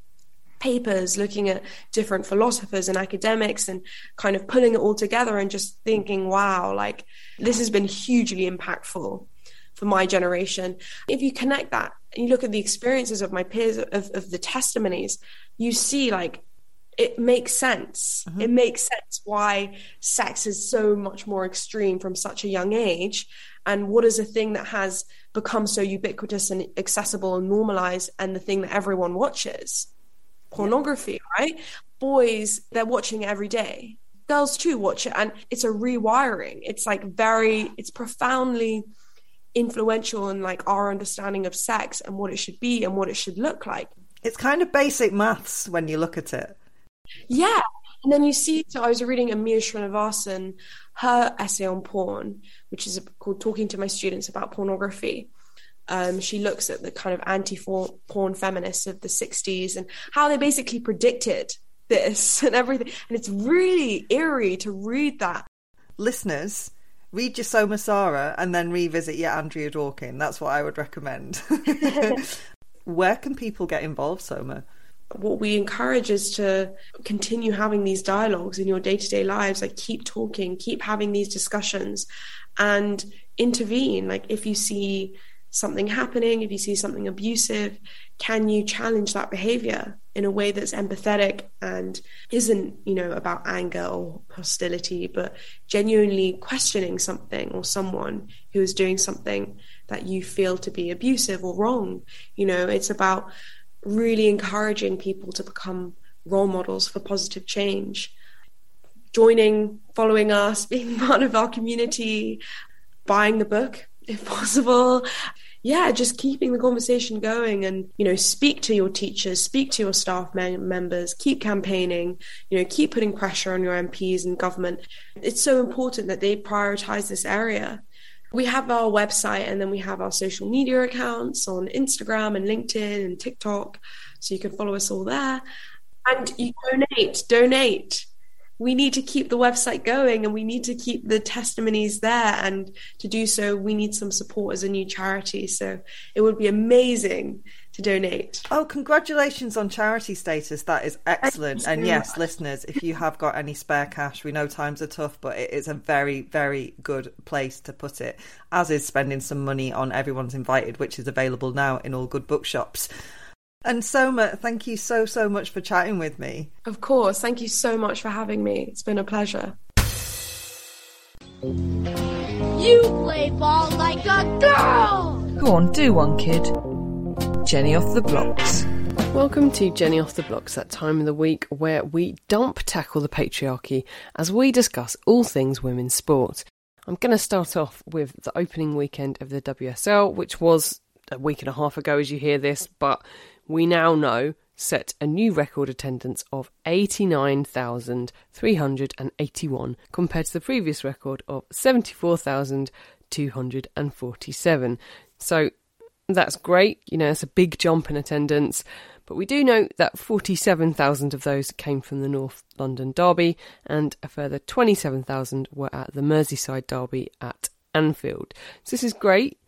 papers, looking at different philosophers and academics, and kind of pulling it all together and just thinking, wow, like this has been hugely impactful for my generation. If you connect that and you look at the experiences of my peers, of, of the testimonies, you see like it makes sense. Mm-hmm. It makes sense why sex is so much more extreme from such a young age. And what is a thing that has become so ubiquitous and accessible and normalized, and the thing that everyone watches? Pornography, yeah. right? Boys, they're watching it every day. Girls too watch it, and it's a rewiring. It's like very, it's profoundly influential in like our understanding of sex and what it should be and what it should look like It's kind of basic maths when you look at it. Yeah. And then you see, so I was reading Amia Srinivasan, her essay on porn, which is called Talking to My Students About Pornography. Um, she looks at the kind of anti porn feminists of the 60s and how they basically predicted this and everything. And it's really eerie to read that. Listeners, read your Soma Sara and then revisit your Andrea Dworkin. That's what I would recommend. Where can people get involved, Soma? What we encourage is to continue having these dialogues in your day to day lives. Like, keep talking, keep having these discussions, and intervene. Like, if you see something happening, if you see something abusive, can you challenge that behavior in a way that's empathetic and isn't, you know, about anger or hostility, but genuinely questioning something or someone who is doing something that you feel to be abusive or wrong? You know, it's about really encouraging people to become role models for positive change. Joining, following us, being part of our community, buying the book if possible, yeah, just keeping the conversation going and, you know, speak to your teachers, speak to your staff members, keep campaigning, you know, keep putting pressure on your MPs and government. It's so important that they prioritize this area. We have our website and then we have our social media accounts on Instagram and LinkedIn and TikTok. So you can follow us all there. And you donate, donate we need to keep the website going and we need to keep the testimonies there. And to do so, we need some support as a new charity. So it would be amazing to donate. Oh, congratulations on charity status. That is excellent. And yes, much. listeners, if you have got any spare cash, we know times are tough, but it is a very, very good place to put it, as is spending some money on Everyone's Invited, which is available now in all good bookshops. And Soma, thank you so, so much for chatting with me. Of course. Thank you so much for having me. It's been a pleasure. You play ball like a girl! Go on, do one, kid. Jenny off the blocks. Welcome to Jenny Off the Blocks, that time of the week where we dump tackle the patriarchy as we discuss all things women's sport. I'm going to start off with the opening weekend of the WSL, which was a week and a half ago as you hear this, but we now know set a new record attendance of 89,381 compared to the previous record of 74,247. So that's great, you know, it's a big jump in attendance. But we do know that 47,000 of those came from the North London Derby, and a further 27,000 were at the Merseyside Derby at Anfield. So this is great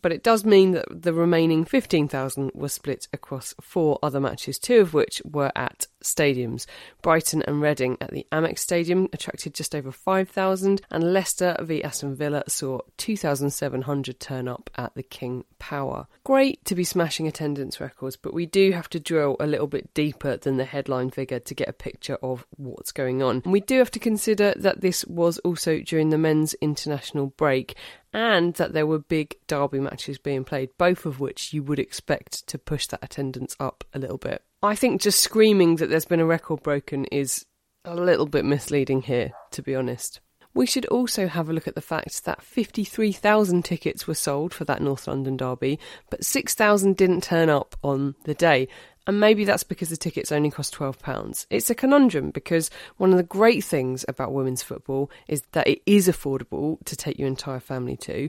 but it does mean that the remaining 15,000 were split across four other matches, two of which were at stadiums. Brighton and Reading at the Amex Stadium attracted just over 5,000, and Leicester v Aston Villa saw 2,700 turn up at the King Power. Great to be smashing attendance records, but we do have to drill a little bit deeper than the headline figure to get a picture of what's going on. And we do have to consider that this was also during the men's international break, and that there were big derby matches being played, both of which you would expect to push that attendance up a little bit. I think just screaming that there's been a record broken is a little bit misleading here, to be honest. We should also have a look at the fact that 53,000 tickets were sold for that North London derby, but 6,000 didn't turn up on the day. And maybe that's because the tickets only cost £12. It's a conundrum because one of the great things about women's football is that it is affordable to take your entire family to.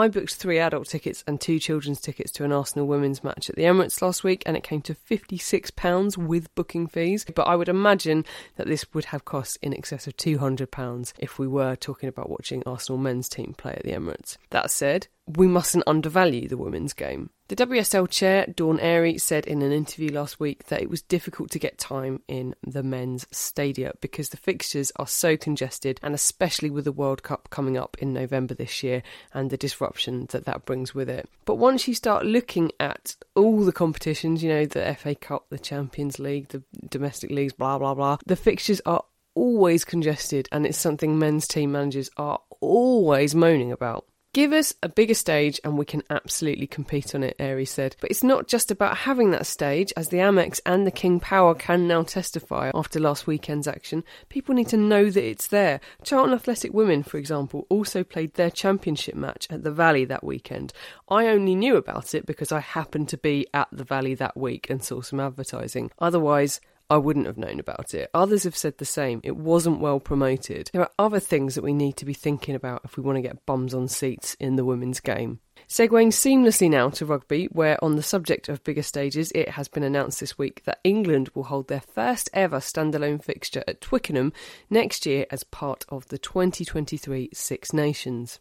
I booked three adult tickets and two children's tickets to an Arsenal women's match at the Emirates last week, and it came to £56 with booking fees. But I would imagine that this would have cost in excess of £200 if we were talking about watching Arsenal men's team play at the Emirates. That said, we mustn't undervalue the women's game. The WSL chair, Dawn Airey, said in an interview last week that it was difficult to get time in the men's stadia because the fixtures are so congested, and especially with the World Cup coming up in November this year and the disruption that that brings with it. But once you start looking at all the competitions, you know, the FA Cup, the Champions League, the domestic leagues, blah, blah, blah, the fixtures are always congested, and it's something men's team managers are always moaning about. Give us a bigger stage and we can absolutely compete on it, Airey said. But it's not just about having that stage, as the Amex and the King Power can now testify after last weekend's action. People need to know that it's there. Charlton Athletic Women, for example, also played their championship match at the Valley that weekend. I only knew about it because I happened to be at the Valley that week and saw some advertising. Otherwise, I wouldn't have known about it. Others have said the same. It wasn't well promoted. There are other things that we need to be thinking about if we want to get bums on seats in the women's game. Segueing seamlessly now to rugby, where on the subject of bigger stages, it has been announced this week that England will hold their first ever standalone fixture at Twickenham next year as part of the 2023 Six Nations.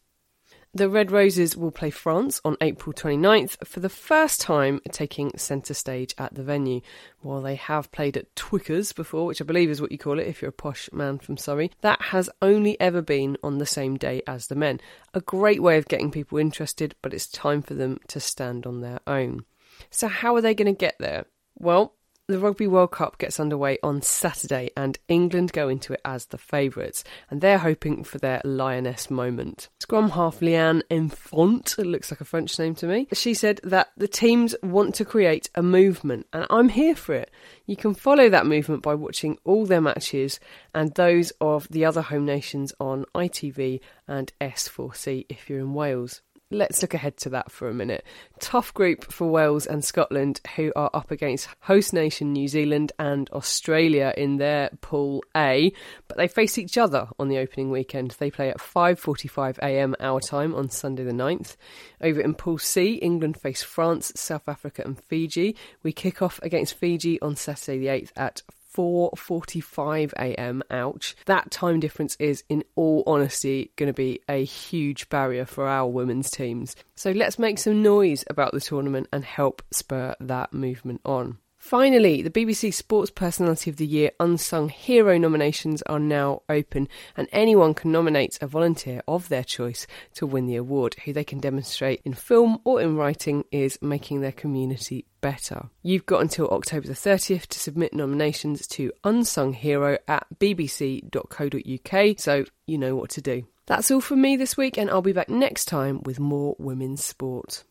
The Red Roses will play France on April 29th for the first time taking centre stage at the venue. While they have played at Twickers before, which I believe is what you call it if you're a posh man from Surrey, that has only ever been on the same day as the men. A great way of getting people interested, but it's time for them to stand on their own. So, how are they going to get there? Well, the Rugby World Cup gets underway on Saturday, and England go into it as the favourites, and they're hoping for their lioness moment. Scrum half Liane it looks like a French name to me, she said that the teams want to create a movement, and I'm here for it. You can follow that movement by watching all their matches and those of the other home nations on ITV and S4C if you're in Wales let's look ahead to that for a minute. Tough group for Wales and Scotland, who are up against host nation New Zealand and Australia in their Pool A, but they face each other on the opening weekend. They play at 5:45 a.m. our time on Sunday the 9th. Over in Pool C, England face France, South Africa, and Fiji. We kick off against Fiji on Saturday the 8th at 4:45 a.m. Ouch. That time difference is in all honesty going to be a huge barrier for our women's teams. So let's make some noise about the tournament and help spur that movement on. Finally, the BBC Sports Personality of the Year Unsung Hero nominations are now open, and anyone can nominate a volunteer of their choice to win the award, who they can demonstrate in film or in writing is making their community better. You've got until October the 30th to submit nominations to unsunghero at bbc.co.uk, so you know what to do. That's all from me this week, and I'll be back next time with more women's sport.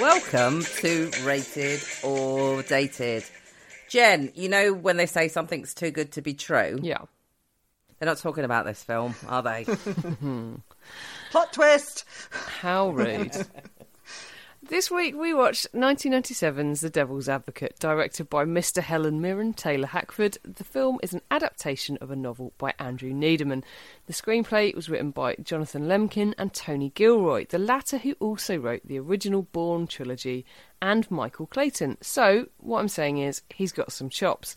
Welcome to Rated or Dated. Jen, you know when they say something's too good to be true? Yeah. They're not talking about this film, are they? Plot twist! How rude. This week we watched 1997's The Devil's Advocate, directed by Mr. Helen Mirren, Taylor Hackford. The film is an adaptation of a novel by Andrew Neiderman. The screenplay was written by Jonathan Lemkin and Tony Gilroy, the latter who also wrote the original Bourne trilogy, and Michael Clayton. So, what I'm saying is, he's got some chops.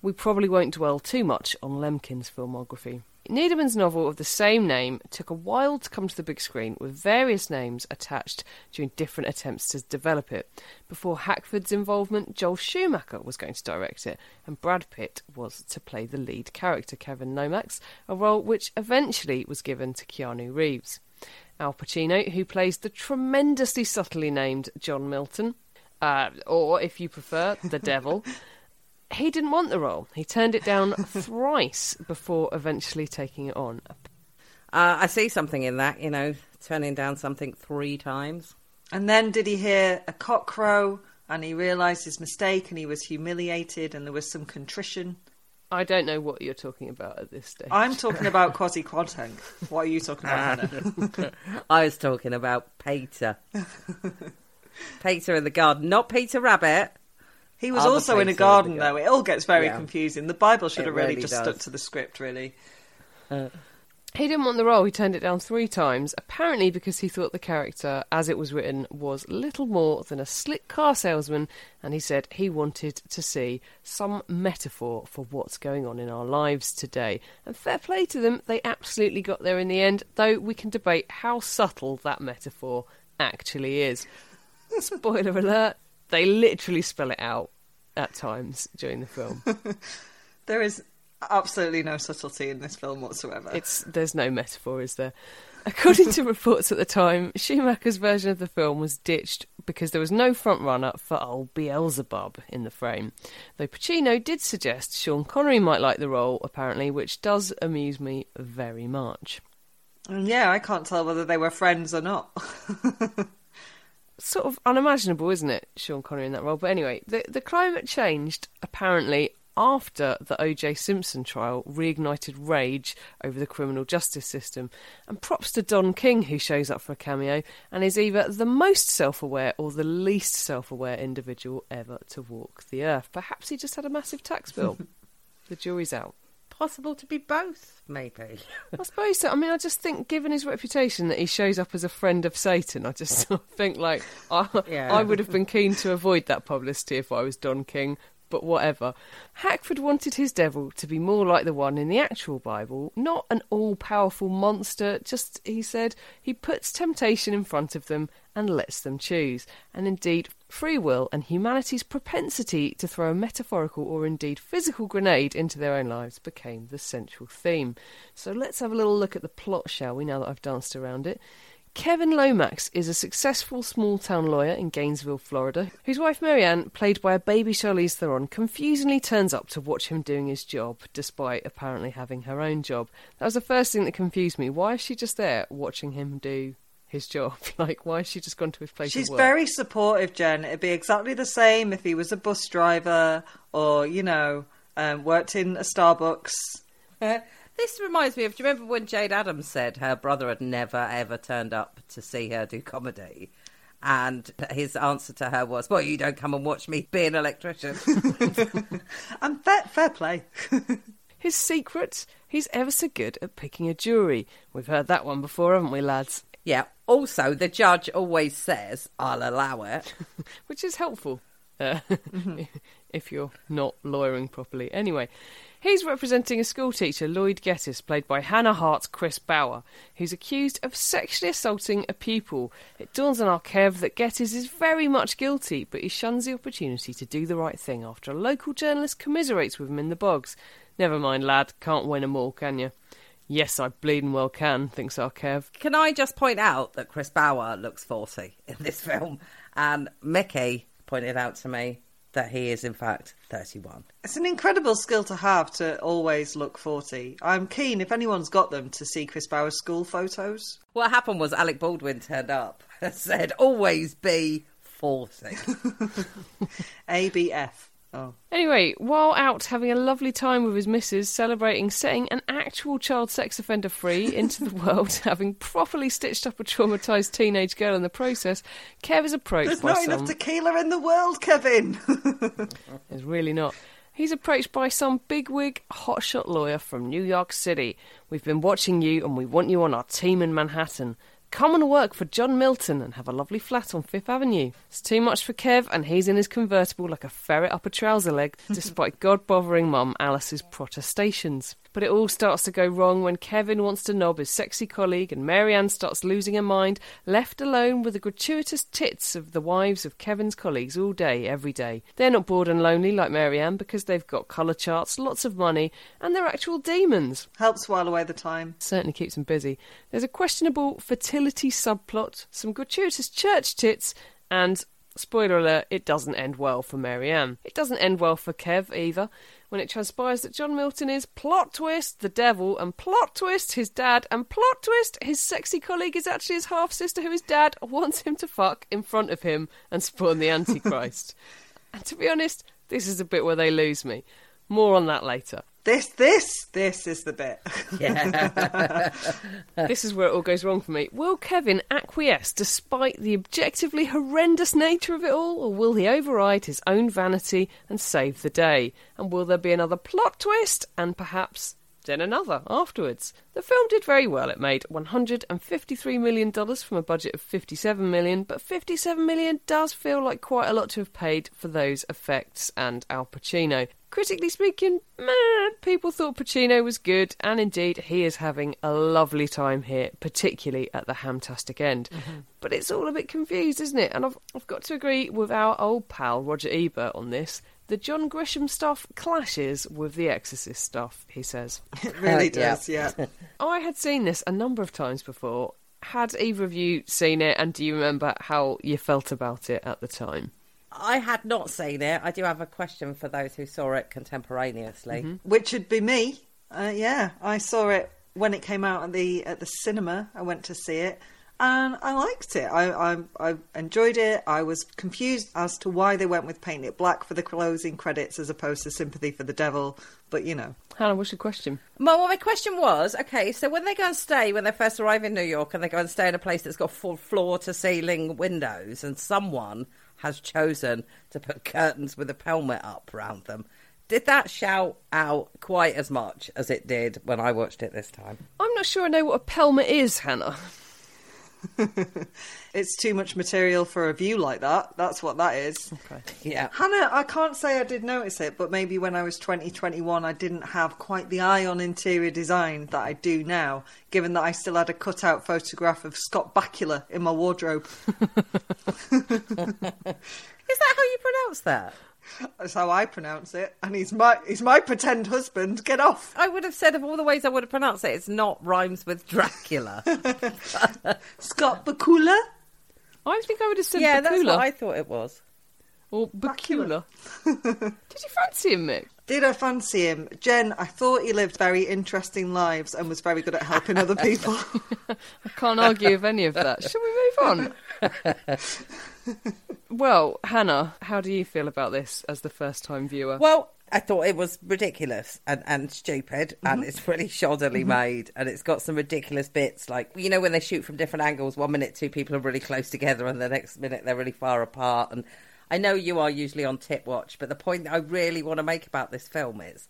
We probably won't dwell too much on Lemkin's filmography. Neiderman's novel of the same name took a while to come to the big screen, with various names attached during different attempts to develop it. Before Hackford's involvement, Joel Schumacher was going to direct it, and Brad Pitt was to play the lead character, Kevin Lomax, a role which eventually was given to Keanu Reeves. Al Pacino, who plays the tremendously subtly named John Milton, uh, or if you prefer, the Devil he didn't want the role. He turned it down thrice before eventually taking it on. Uh, I see something in that, you know, turning down something three times. And then did he hear a cock crow and he realised his mistake and he was humiliated and there was some contrition? I don't know what you're talking about at this stage. I'm talking about Kwasi Kwarteng. What are you talking about, Hannah? I was talking about Peter. Peter in the garden, not Peter Rabbit. He was also in a Peter in the garden, garden. though. It all gets very Yeah. confusing. The Bible should It have really, really just does. stuck to the script, really. He didn't want the role. He turned it down three times, apparently because he thought the character, as it was written, was little more than a slick car salesman, and he said he wanted to see some metaphor for what's going on in our lives today. And fair play to them, they absolutely got there in the end, though we can debate how subtle that metaphor actually is. Spoiler alert, they literally spell it out at times during the film. There is absolutely no subtlety in this film whatsoever. It's there's no metaphor, is there? According to reports at the time, Schumacher's version of the film was ditched because there was no frontrunner for old Beelzebub in the frame. Though Pacino did suggest Sean Connery might like the role, apparently, which does amuse me very much. Yeah, I can't tell whether they were friends or not. Sort of unimaginable, isn't it, Sean Connery in that role? But anyway, the, the climate changed apparently after the O.J. Simpson trial reignited rage over the criminal justice system. And props to Don King, who shows up for a cameo and is either the most self aware or the least self aware individual ever to walk the earth. Perhaps he just had a massive tax bill. the jury's out. Possible to be both, maybe. I suppose so. I mean, I just think, given his reputation that he shows up as a friend of Satan, I just sort of think like I, Yeah. I would have been keen to avoid that publicity if I was Don King. But whatever. Hackford wanted his devil to be more like the one in the actual Bible, not an all powerful monster, just, he said, he puts temptation in front of them and lets them choose. And indeed, free will and humanity's propensity to throw a metaphorical or indeed physical grenade into their own lives became the central theme. So let's have a little look at the plot, shall we, now that I've danced around it. Kevin Lomax is a successful small town lawyer in Gainesville, Florida, whose wife Marianne, played by a baby Charlize Theron, confusingly turns up to watch him doing his job, despite apparently having her own job. That was the first thing that confused me. Why is she just there watching him do his job? Like, why has she just gone to his place She's of work? very supportive, Jen. It'd be exactly the same if he was a bus driver or, you know, um, worked in a Starbucks. This reminds me of. Do you remember when Jayde Adams said her brother had never ever turned up to see her do comedy? And his answer to her was, Well, you don't come and watch me be an electrician. And fair, fair play. His secret? He's ever so good at picking a jury. We've heard that one before, haven't we, lads? Yeah. Also, the judge always says, I'll allow it. which is helpful uh, if you're not lawyering properly. Anyway, he's representing a schoolteacher, Lloyd Gettys, played by Hannah Hart's Chris Bauer, who's accused of sexually assaulting a pupil. It dawns on our Kev that Gettys is very much guilty, but he shuns the opportunity to do the right thing after a local journalist commiserates with him in the bogs. Never mind, lad, can't win 'em all, can you? Yes, I bleeding well can, thinks our Kev. Can I just point out that Chris Bauer looks 40 in this film? And Mickey pointed out to me that he is, in fact, 31. It's an incredible skill to have to always look 40. I'm keen, if anyone's got them, to see Chris Bauer's school photos. What happened was Alec Baldwin turned up and said, always be 40. ABF. Oh. Anyway, while out having a lovely time with his missus, celebrating setting an actual child sex offender free into the world, having properly stitched up a traumatised teenage girl in the process, Kev is approached There's by not some. enough tequila in the world, Kevin. There's really not. He's approached by some bigwig hotshot lawyer from New York City. We've been watching you and we want you on our team in Manhattan. Come and work for John Milton and have a lovely flat on Fifth Avenue. It's too much for Kev, and he's in his convertible like a ferret up a trouser leg, despite God bothering mum Alice's protestations. But it all starts to go wrong when Kevin wants to knob his sexy colleague and Marianne starts losing her mind, left alone with the gratuitous tits of the wives of Kevin's colleagues all day, every day. They're not bored and lonely like Marianne because they've got colour charts, lots of money, and they're actual demons. Helps while away the time. Certainly keeps them busy. There's a questionable fertility subplot, some gratuitous church tits, and spoiler alert, it doesn't end well for Marianne. It doesn't end well for Kev either, when it transpires that John Milton is plot twist the devil, and plot twist his dad, and plot twist his sexy colleague is actually his half sister who his dad wants him to fuck in front of him and spawn the Antichrist. and to be honest, this is the bit where they lose me. More on that later. This, this, this is the bit. Yeah. this is where it all goes wrong for me. Will Kevin acquiesce despite the objectively horrendous nature of it all, or will he override his own vanity and save the day? And will there be another plot twist and perhaps then another afterwards? The film did very well. It made $153 million from a budget of 57 million, but 57 million does feel like quite a lot to have paid for those effects and Al Pacino. Critically speaking, meh, people thought Pacino was good, and indeed he is having a lovely time here, particularly at the hamtastic end. Mm-hmm. But it's all a bit confused, isn't it? And I've, I've got to agree with our old pal Roger Ebert on this. The John Grisham stuff clashes with the Exorcist stuff, he says. It really uh, Yeah. does, yeah. I had seen this a number of times before. Had either of you seen it, and do you remember how you felt about it at the time? I had not seen it. I do have a question for those who saw it contemporaneously. Which would be me. Uh, yeah, I saw it when it came out at the at the cinema. I went to see it, and I liked it. I, I I enjoyed it. I was confused as to why they went with painting it black for the closing credits as opposed to Sympathy for the Devil. But you know, Hannah, what's your question? My, well, my question was okay, so when they go and stay, when they first arrive in New York and they go and stay in a place that's got full floor to ceiling windows, and someone has chosen to put curtains with a pelmet up around them, did that shout out quite as much as it did when I watched it this time? I'm not sure I know what a pelmet is, Hannah. it's too much material for a view like that. That's what that is. Yeah. Hannah, I can't say I did notice it, but maybe when I was 20, 21, I didn't have quite the eye on interior design that I do now, given that I still had a cutout photograph of Scott Bakula in my wardrobe. Is that how you pronounce that? That's how I pronounce it, and he's my he's my pretend husband. Get off, I would have said of all the ways I would have pronounced it, it's not rhymes with Dracula. Scott Bakula. I think I would have said yeah, that's what I thought it was. or Bakula. Did you fancy him, Mick? Did I fancy him, Jen? I thought he lived very interesting lives and was very good at helping other people. I can't argue with any of that. Shall we move on? well, Hannah, how do you feel about this as the first time viewer? Well, I thought it was ridiculous and, and stupid, and mm-hmm. it's really shoddily mm-hmm. made, and it's got some ridiculous bits. Like, you know, when they shoot from different angles, one minute two people are really close together, and the next minute they're really far apart. And I know you are usually on tip watch, but the point that I really want to make about this film is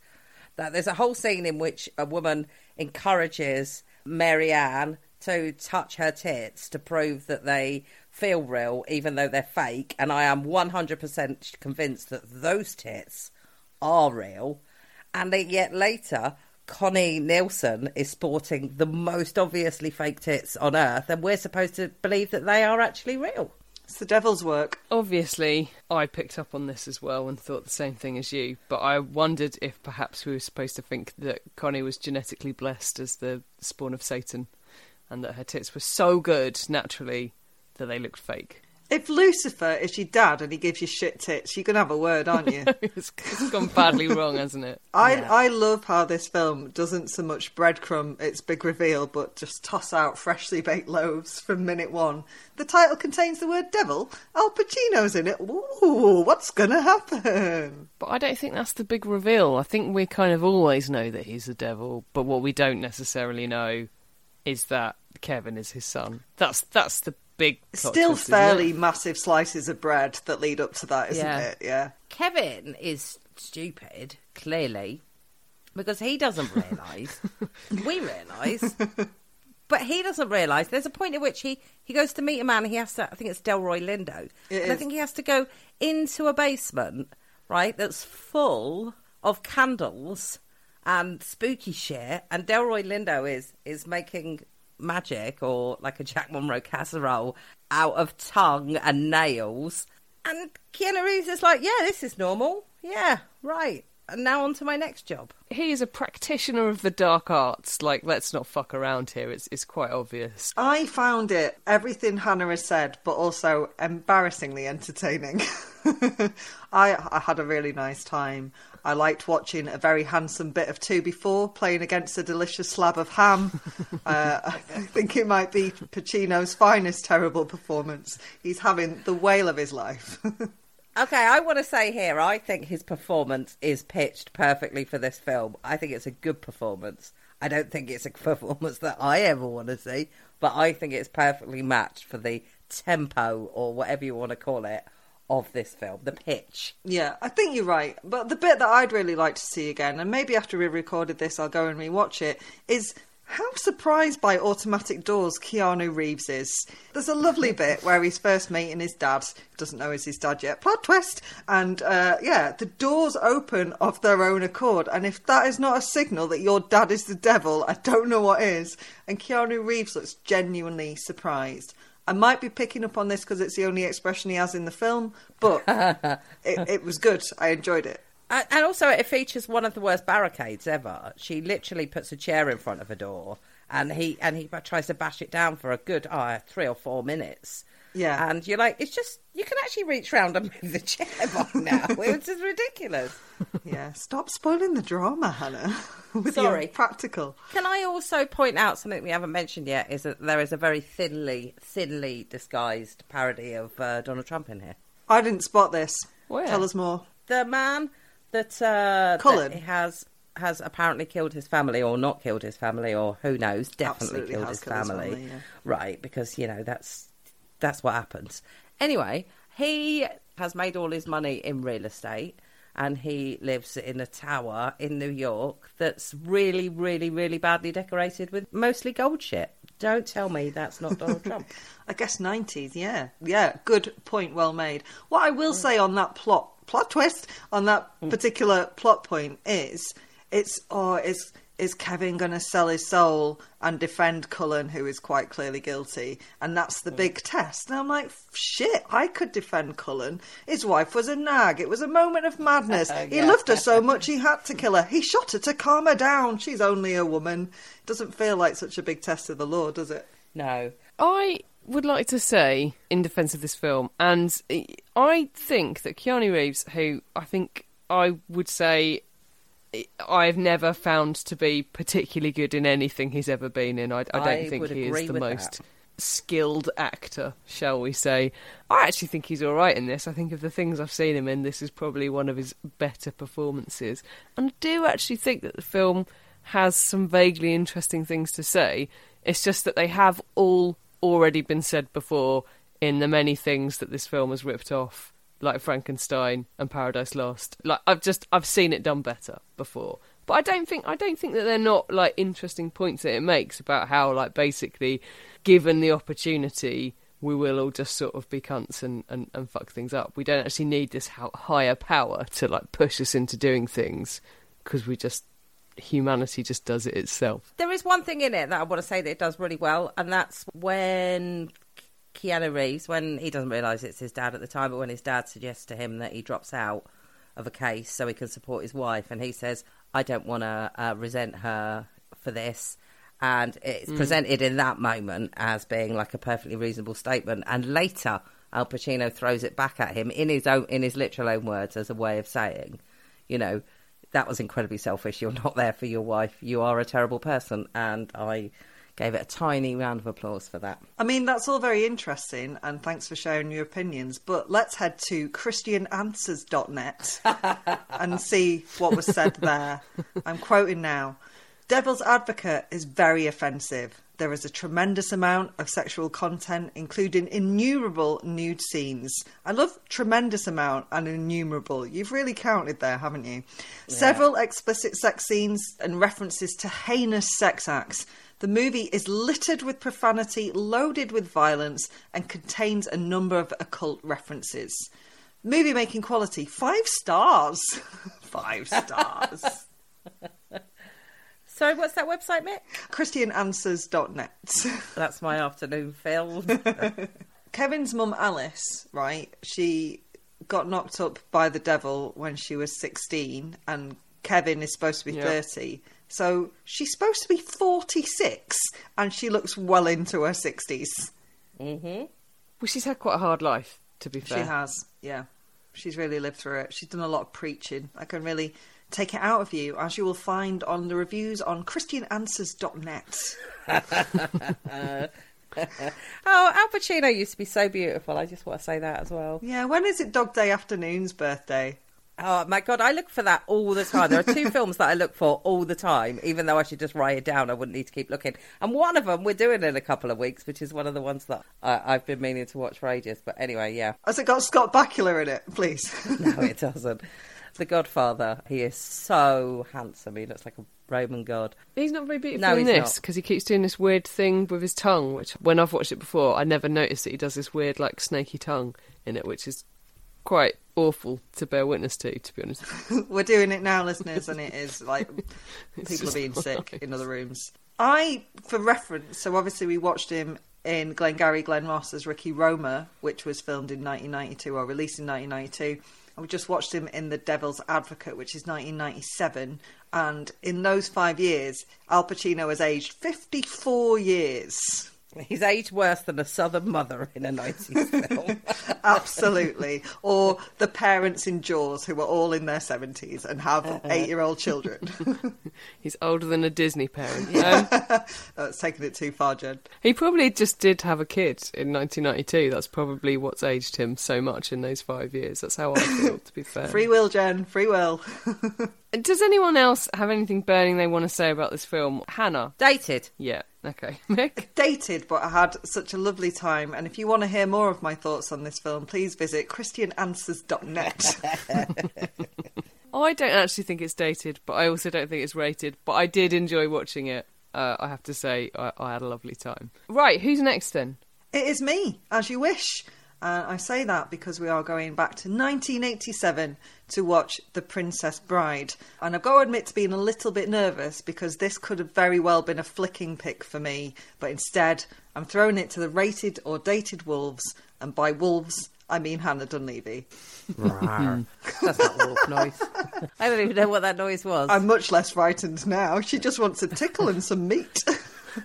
that there's a whole scene in which a woman encourages Mary Ann to touch her tits to prove that they feel real, even though they're fake. And I am 100% convinced that those tits are real. And yet later, Connie Nielsen is sporting the most obviously fake tits on earth, and we're supposed to believe that they are actually real. It's the devil's work. Obviously, I picked up on this as well and thought the same thing as you, but I wondered if perhaps we were supposed to think that Connie was genetically blessed as the spawn of Satan and that her tits were so good naturally that they looked fake. If Lucifer is your dad and he gives you shit tits, you can have a word, aren't you? it's, it's gone badly wrong, hasn't it? I I love how this film doesn't so much breadcrumb its big reveal, but just toss out freshly baked loaves from minute one. The title contains the word devil. Al Pacino's in it. Ooh, what's gonna happen? But I don't think that's the big reveal. I think we kind of always know that he's the devil, but what we don't necessarily know is that Kevin is his son. That's that's the big Still twist, fairly massive slices of bread that lead up to that, isn't Yeah. it? Yeah. Kevin is stupid, clearly, because he doesn't realise. we realise. But he doesn't realise. There's a point at which he, he goes to meet a man. He has to, I think it's Delroy Lindo. It and I think he has to go into a basement, right, that's full of candles and spooky shit. And Delroy Lindo is, is making magic or like a Jack Monroe casserole out of tongue and nails. And Keanu Reeves is like, yeah, this is normal. Yeah, right. And now on to my next job. He is a practitioner of the dark arts. Like, let's not fuck around here. It's it's quite obvious. I found it everything Hannah has said, but also embarrassingly entertaining. I I had a really nice time. I liked watching a very handsome bit of two before playing against a delicious slab of ham. uh, I think it might be Pacino's finest terrible performance. He's having the whale of his life. Okay, I want to say here, I think his performance is pitched perfectly for this film. I think it's a good performance. I don't think it's a performance that I ever want to see, but I think it's perfectly matched for the tempo or whatever you want to call it of this film, the pitch. Yeah, I think you're right. But the bit that I'd really like to see again, and maybe after we recorded this, I'll go and rewatch it, is how surprised by automatic doors Keanu Reeves is. There's a lovely bit where he's first meeting his dad, doesn't know he's his dad yet, plot twist, and uh, yeah, the doors open of their own accord. And if that is not a signal that your dad is the devil, I don't know what is. And Keanu Reeves looks genuinely surprised. I might be picking up on this because it's the only expression he has in the film, but it, it was good. I enjoyed it. And and also, it features one of the worst barricades ever. She literally puts a chair in front of a door, and he and he tries to bash it down for a good uh, three or four minutes. Yeah. and you're like, it's just you can actually reach round and move the chair by now. it's just ridiculous. Yeah, stop spoiling the drama, Hannah. With Sorry. your practical. Can I also point out something we haven't mentioned yet? Is that there is a very thinly, thinly disguised parody of uh, Donald Trump in here. I didn't spot this. Where? Tell us more. The man that, uh, Cullen? that has has apparently killed his family, or not killed his family, or who knows, definitely killed his killed his family. family, yeah. Right, because you know that's that's what happens. Anyway, he has made all his money in real estate. And he lives in a tower in New York that's really, really, really badly decorated with mostly gold shit. Don't tell me that's not Donald Trump. I guess 90s, yeah. Yeah, good point, well made. What I will say on that plot plot twist on that mm. particular plot point is it's oh is is Kevin going to sell his soul and defend Cullen, who is quite clearly guilty? And that's the big test. And I'm like, shit, I could defend Cullen. His wife was a nag. It was a moment of madness. He Yeah. loved her so much he had to kill her. He shot her to calm her down. She's only a woman. It doesn't feel like such a big test of the law, does it? No. I would like to say in defence of this film, and I think that Keanu Reeves, who I think I would say I've never found to be particularly good in anything he's ever been in. I, I don't I think he is the most that. skilled actor, shall we say. I actually think he's all right in this. I think of the things I've seen him in, this is probably one of his better performances. And I do actually think that the film has some vaguely interesting things to say. It's just that they have all already been said before in the many things that this film has ripped off, like Frankenstein and Paradise Lost. Like I've just I've seen it done better before. But I don't think I don't think that they're not like interesting points that it makes about how like basically given the opportunity we will all just sort of be cunts and, and, and fuck things up. We don't actually need this higher power to like push us into doing things because we just humanity just does it itself. There is one thing in it that I want to say that it does really well, and that's when Keanu Reeves, when he doesn't realise it's his dad at the time, but when his dad suggests to him that he drops out of a case so he can support his wife, and he says, I don't want to uh, resent her for this. And it's presented in that moment as being like a perfectly reasonable statement. And later, Al Pacino throws it back at him in his own, in his literal own words, as a way of saying, you know, that was incredibly selfish. You're not there for your wife. You are a terrible person. And I gave it a tiny round of applause for that. I mean, that's all very interesting, and thanks for sharing your opinions. But let's head to ChristianAnswers.net and see what was said there. I'm quoting now Devil's Advocate is very offensive. There is a tremendous amount of sexual content, including innumerable nude scenes. I love tremendous amount and innumerable. You've really counted there, haven't you? Several explicit sex scenes and references to heinous sex acts. The movie is littered with profanity, loaded with violence, and contains a number of occult references. Movie making quality, five stars. five stars. So, what's that website, Mick? ChristianAnswers.net. That's my afternoon film. Kevin's mum Alice, right? She got knocked up by the devil when she was 16, and Kevin is supposed to be Yeah. 30. So she's supposed to be 46, and she looks well into her 60s. Mm hmm. Well, she's had quite a hard life, to be fair. She has, yeah. She's really lived through it. She's done a lot of preaching. I can really take it out of you, as you will find on the reviews on ChristianAnswers.net. oh, Al Pacino used to be so beautiful. I just want to say that as well. Yeah, when is it Dog Day Afternoon's birthday? Oh my god, I look for that all the time. There are two films that I look for all the time, even though I should just write it down. I wouldn't need to keep looking. And one of them we're doing in a couple of weeks, which is one of the ones that I, I've been meaning to watch for ages. But anyway, yeah, Has it got Scott Bakula in it, please? no, it doesn't. The Godfather. He is so handsome. He looks like a Roman god. He's not very beautiful No, in this because he keeps doing this weird thing with his tongue, which when I've watched it before, I never noticed that he does this weird, like, snaky tongue in it, which is quite awful to bear witness to, to be honest. We're doing it now, listeners, and it is like people are being sick nice. in other rooms. I, for reference, so obviously we watched him in Glengarry Glen Ross as Ricky Roma, which was filmed in 1992 or released in 1992. And we just watched him in The Devil's Advocate, which is 1997. And in those five years, Al Pacino has aged 54 years. He's aged worse than a southern mother in a 90s film. Absolutely. or the parents in Jaws who are all in their 70s and have eight year old children. He's older than a Disney parent. Um, That's taking it too far, Jen. he probably just did have a kid in 1992. That's probably what's aged him so much in those five years. That's how I feel, to be fair. Free will, Jen. Free will. Does anyone else have anything burning they want to say about this film? Hannah? Dated. Yeah. Okay. Mick? Dated, but I had such a lovely time. And if you want to hear more of my thoughts on this film, please visit christiananswers.net. I don't actually think it's dated, but I also don't think it's rated. But I did enjoy watching it. Uh, I have to say, I, I had a lovely time. Right, who's next then? it is me, as you wish. And I say that because we are going back to 1987 to watch The Princess Bride. And I've got to admit to being a little bit nervous because this could have very well been a flicking pick for me. But instead, I'm throwing it to the rated or dated wolves. And by wolves, I mean Hannah Dunleavy. That's not wolf noise. I don't even know what that noise was. I'm much less frightened now. She just wants a tickle and some meat.